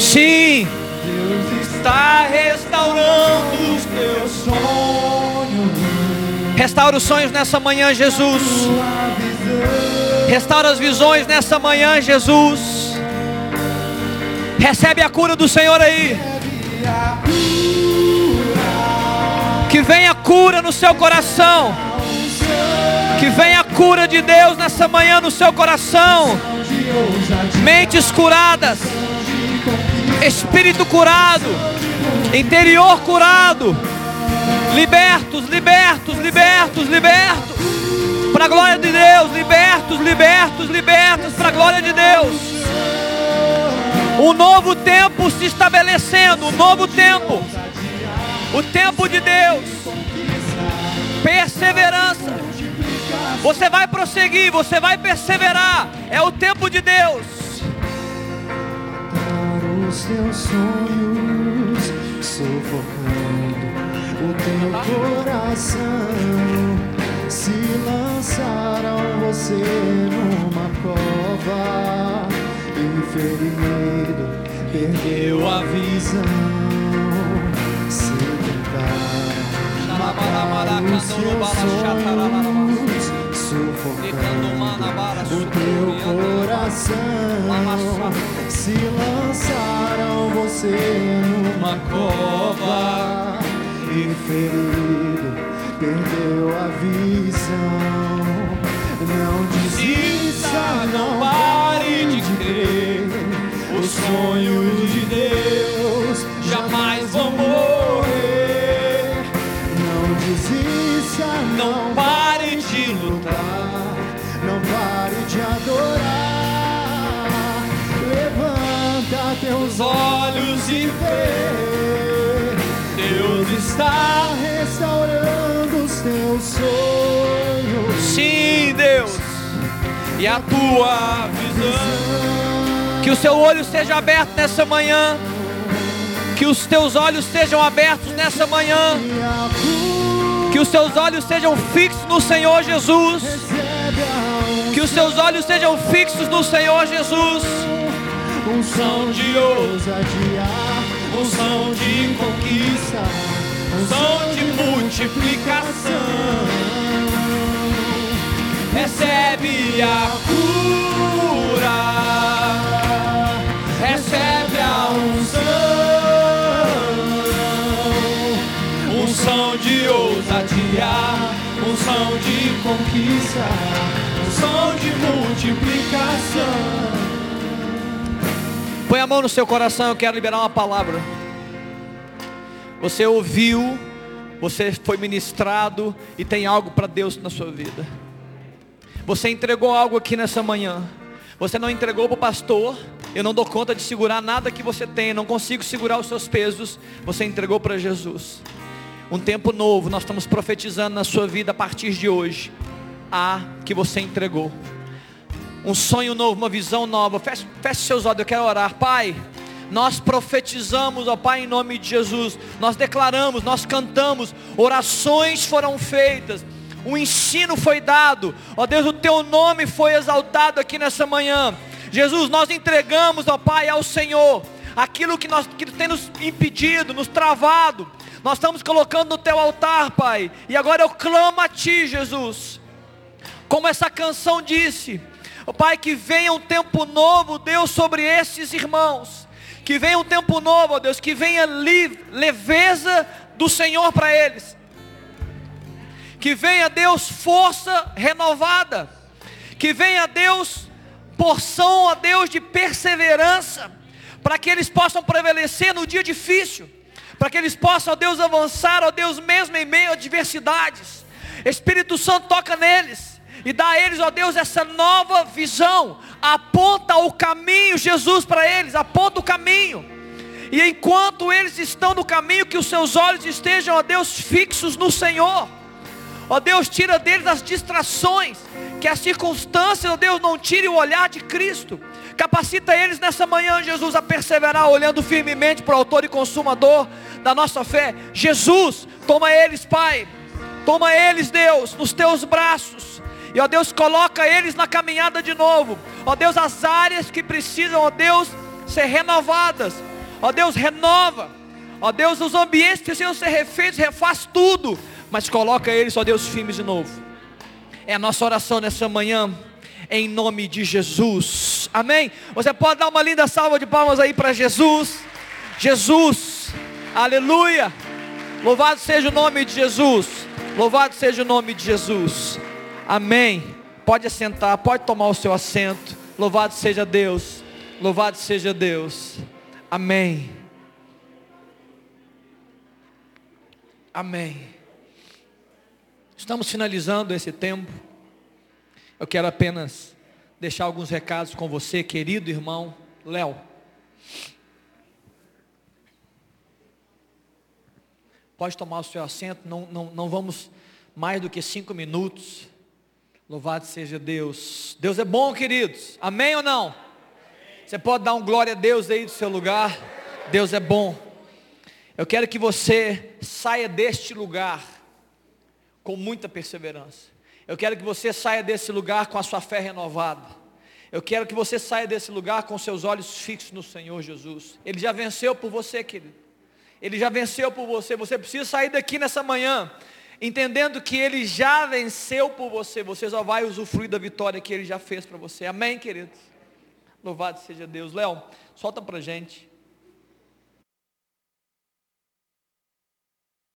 Sim. Deus Está restaurando os teu sonho, Restaura os sonhos nessa manhã, Jesus. Restaura as visões nessa manhã, Jesus. Recebe a cura do Senhor aí. Que venha cura no seu coração. Que venha a cura de Deus nessa manhã no seu coração. Mentes curadas, espírito curado, interior curado. Libertos, libertos, libertos, libertos. Para a glória de Deus, libertos, libertos, libertos, para a glória de Deus. Um novo tempo se estabelecendo, um novo tempo. O tempo de Deus. Perseverança. Você vai prosseguir, você vai perseverar. É o tempo de Deus. Os sonhos, sufocando o teu coração. Se lançaram você numa cova e ferido, perdeu a visão. Se matar os seus sonhos, sufocando o teu coração se lançaram você numa cova e ferido perdeu a visão. Não desista não pare de crer. Os sonhos de Deus E a tua visão. Que o seu olho seja aberto nessa manhã. Que os teus olhos sejam abertos nessa manhã. Que os seus olhos sejam fixos no Senhor Jesus. Que os seus olhos sejam fixos no Senhor Jesus. unção de ousadia, unção de conquista, unção de multiplicação. Recebe a cura. recebe a unção, unção de ousadia, unção de conquista, unção de multiplicação. Põe a mão no seu coração, eu quero liberar uma palavra. Você ouviu, você foi ministrado e tem algo para Deus na sua vida. Você entregou algo aqui nessa manhã. Você não entregou para o pastor. Eu não dou conta de segurar nada que você tem. Não consigo segurar os seus pesos. Você entregou para Jesus. Um tempo novo, nós estamos profetizando na sua vida a partir de hoje. A que você entregou um sonho novo, uma visão nova. Feche, feche seus olhos, eu quero orar. Pai, nós profetizamos, ó Pai, em nome de Jesus. Nós declaramos, nós cantamos, orações foram feitas. O ensino foi dado, ó Deus, o teu nome foi exaltado aqui nessa manhã. Jesus, nós entregamos, ó Pai, ao Senhor aquilo que nós que tem nos impedido, nos travado. Nós estamos colocando no teu altar, Pai. E agora eu clamo a ti, Jesus. Como essa canção disse, Ó Pai, que venha um tempo novo, Deus, sobre esses irmãos. Que venha um tempo novo, ó Deus, que venha leveza do Senhor para eles. Que venha, Deus, força renovada. Que venha, Deus, porção, ó Deus, de perseverança. Para que eles possam prevalecer no dia difícil. Para que eles possam, ó Deus, avançar, ó Deus, mesmo em meio a adversidades. Espírito Santo toca neles. e dá a eles, ó Deus, essa nova visão. Aponta o caminho, Jesus, para eles, aponta o caminho. E enquanto eles estão no caminho, que os seus olhos estejam, ó Deus, fixos no Senhor. Ó Deus, tira deles as distrações, que as circunstâncias, ó Deus, não tire o olhar de Cristo. Capacita eles nessa manhã, Jesus, a perseverar, olhando firmemente para o autor e consumador da nossa fé. Jesus, toma eles, Pai. Toma eles, Deus, nos teus braços. E ó Deus, coloca eles na caminhada de novo. Ó Deus, as áreas que precisam, ó Deus, ser renovadas. Ó Deus, renova. Ó Deus, os ambientes precisam ser refeitos, refaz tudo. Mas coloca eles, ó Deus, firmes de novo. É a nossa oração nessa manhã em nome de Jesus. Amém? Você pode dar uma linda salva de palmas aí para Jesus. Jesus, aleluia. Louvado seja o nome de Jesus. Louvado seja o nome de Jesus. Amém. Pode assentar, pode tomar o seu assento. Louvado seja Deus. Louvado seja Deus. Amém. Amém. Estamos finalizando esse tempo. Eu quero apenas deixar alguns recados com você, querido irmão Léo. Pode tomar o seu assento, não, não, não vamos mais do que cinco minutos. Louvado seja Deus. Deus é bom, queridos. Amém ou não? Você pode dar um glória a Deus aí do seu lugar. Deus é bom. Eu quero que você saia deste lugar com muita perseverança. Eu quero que você saia desse lugar com a sua fé renovada. Eu quero que você saia desse lugar com seus olhos fixos no Senhor Jesus. Ele já venceu por você, querido. Ele já venceu por você. Você precisa sair daqui nessa manhã, entendendo que Ele já venceu por você. Você só vai usufruir da vitória que Ele já fez para você. Amém, queridos? Louvado seja Deus. Léo, solta para gente.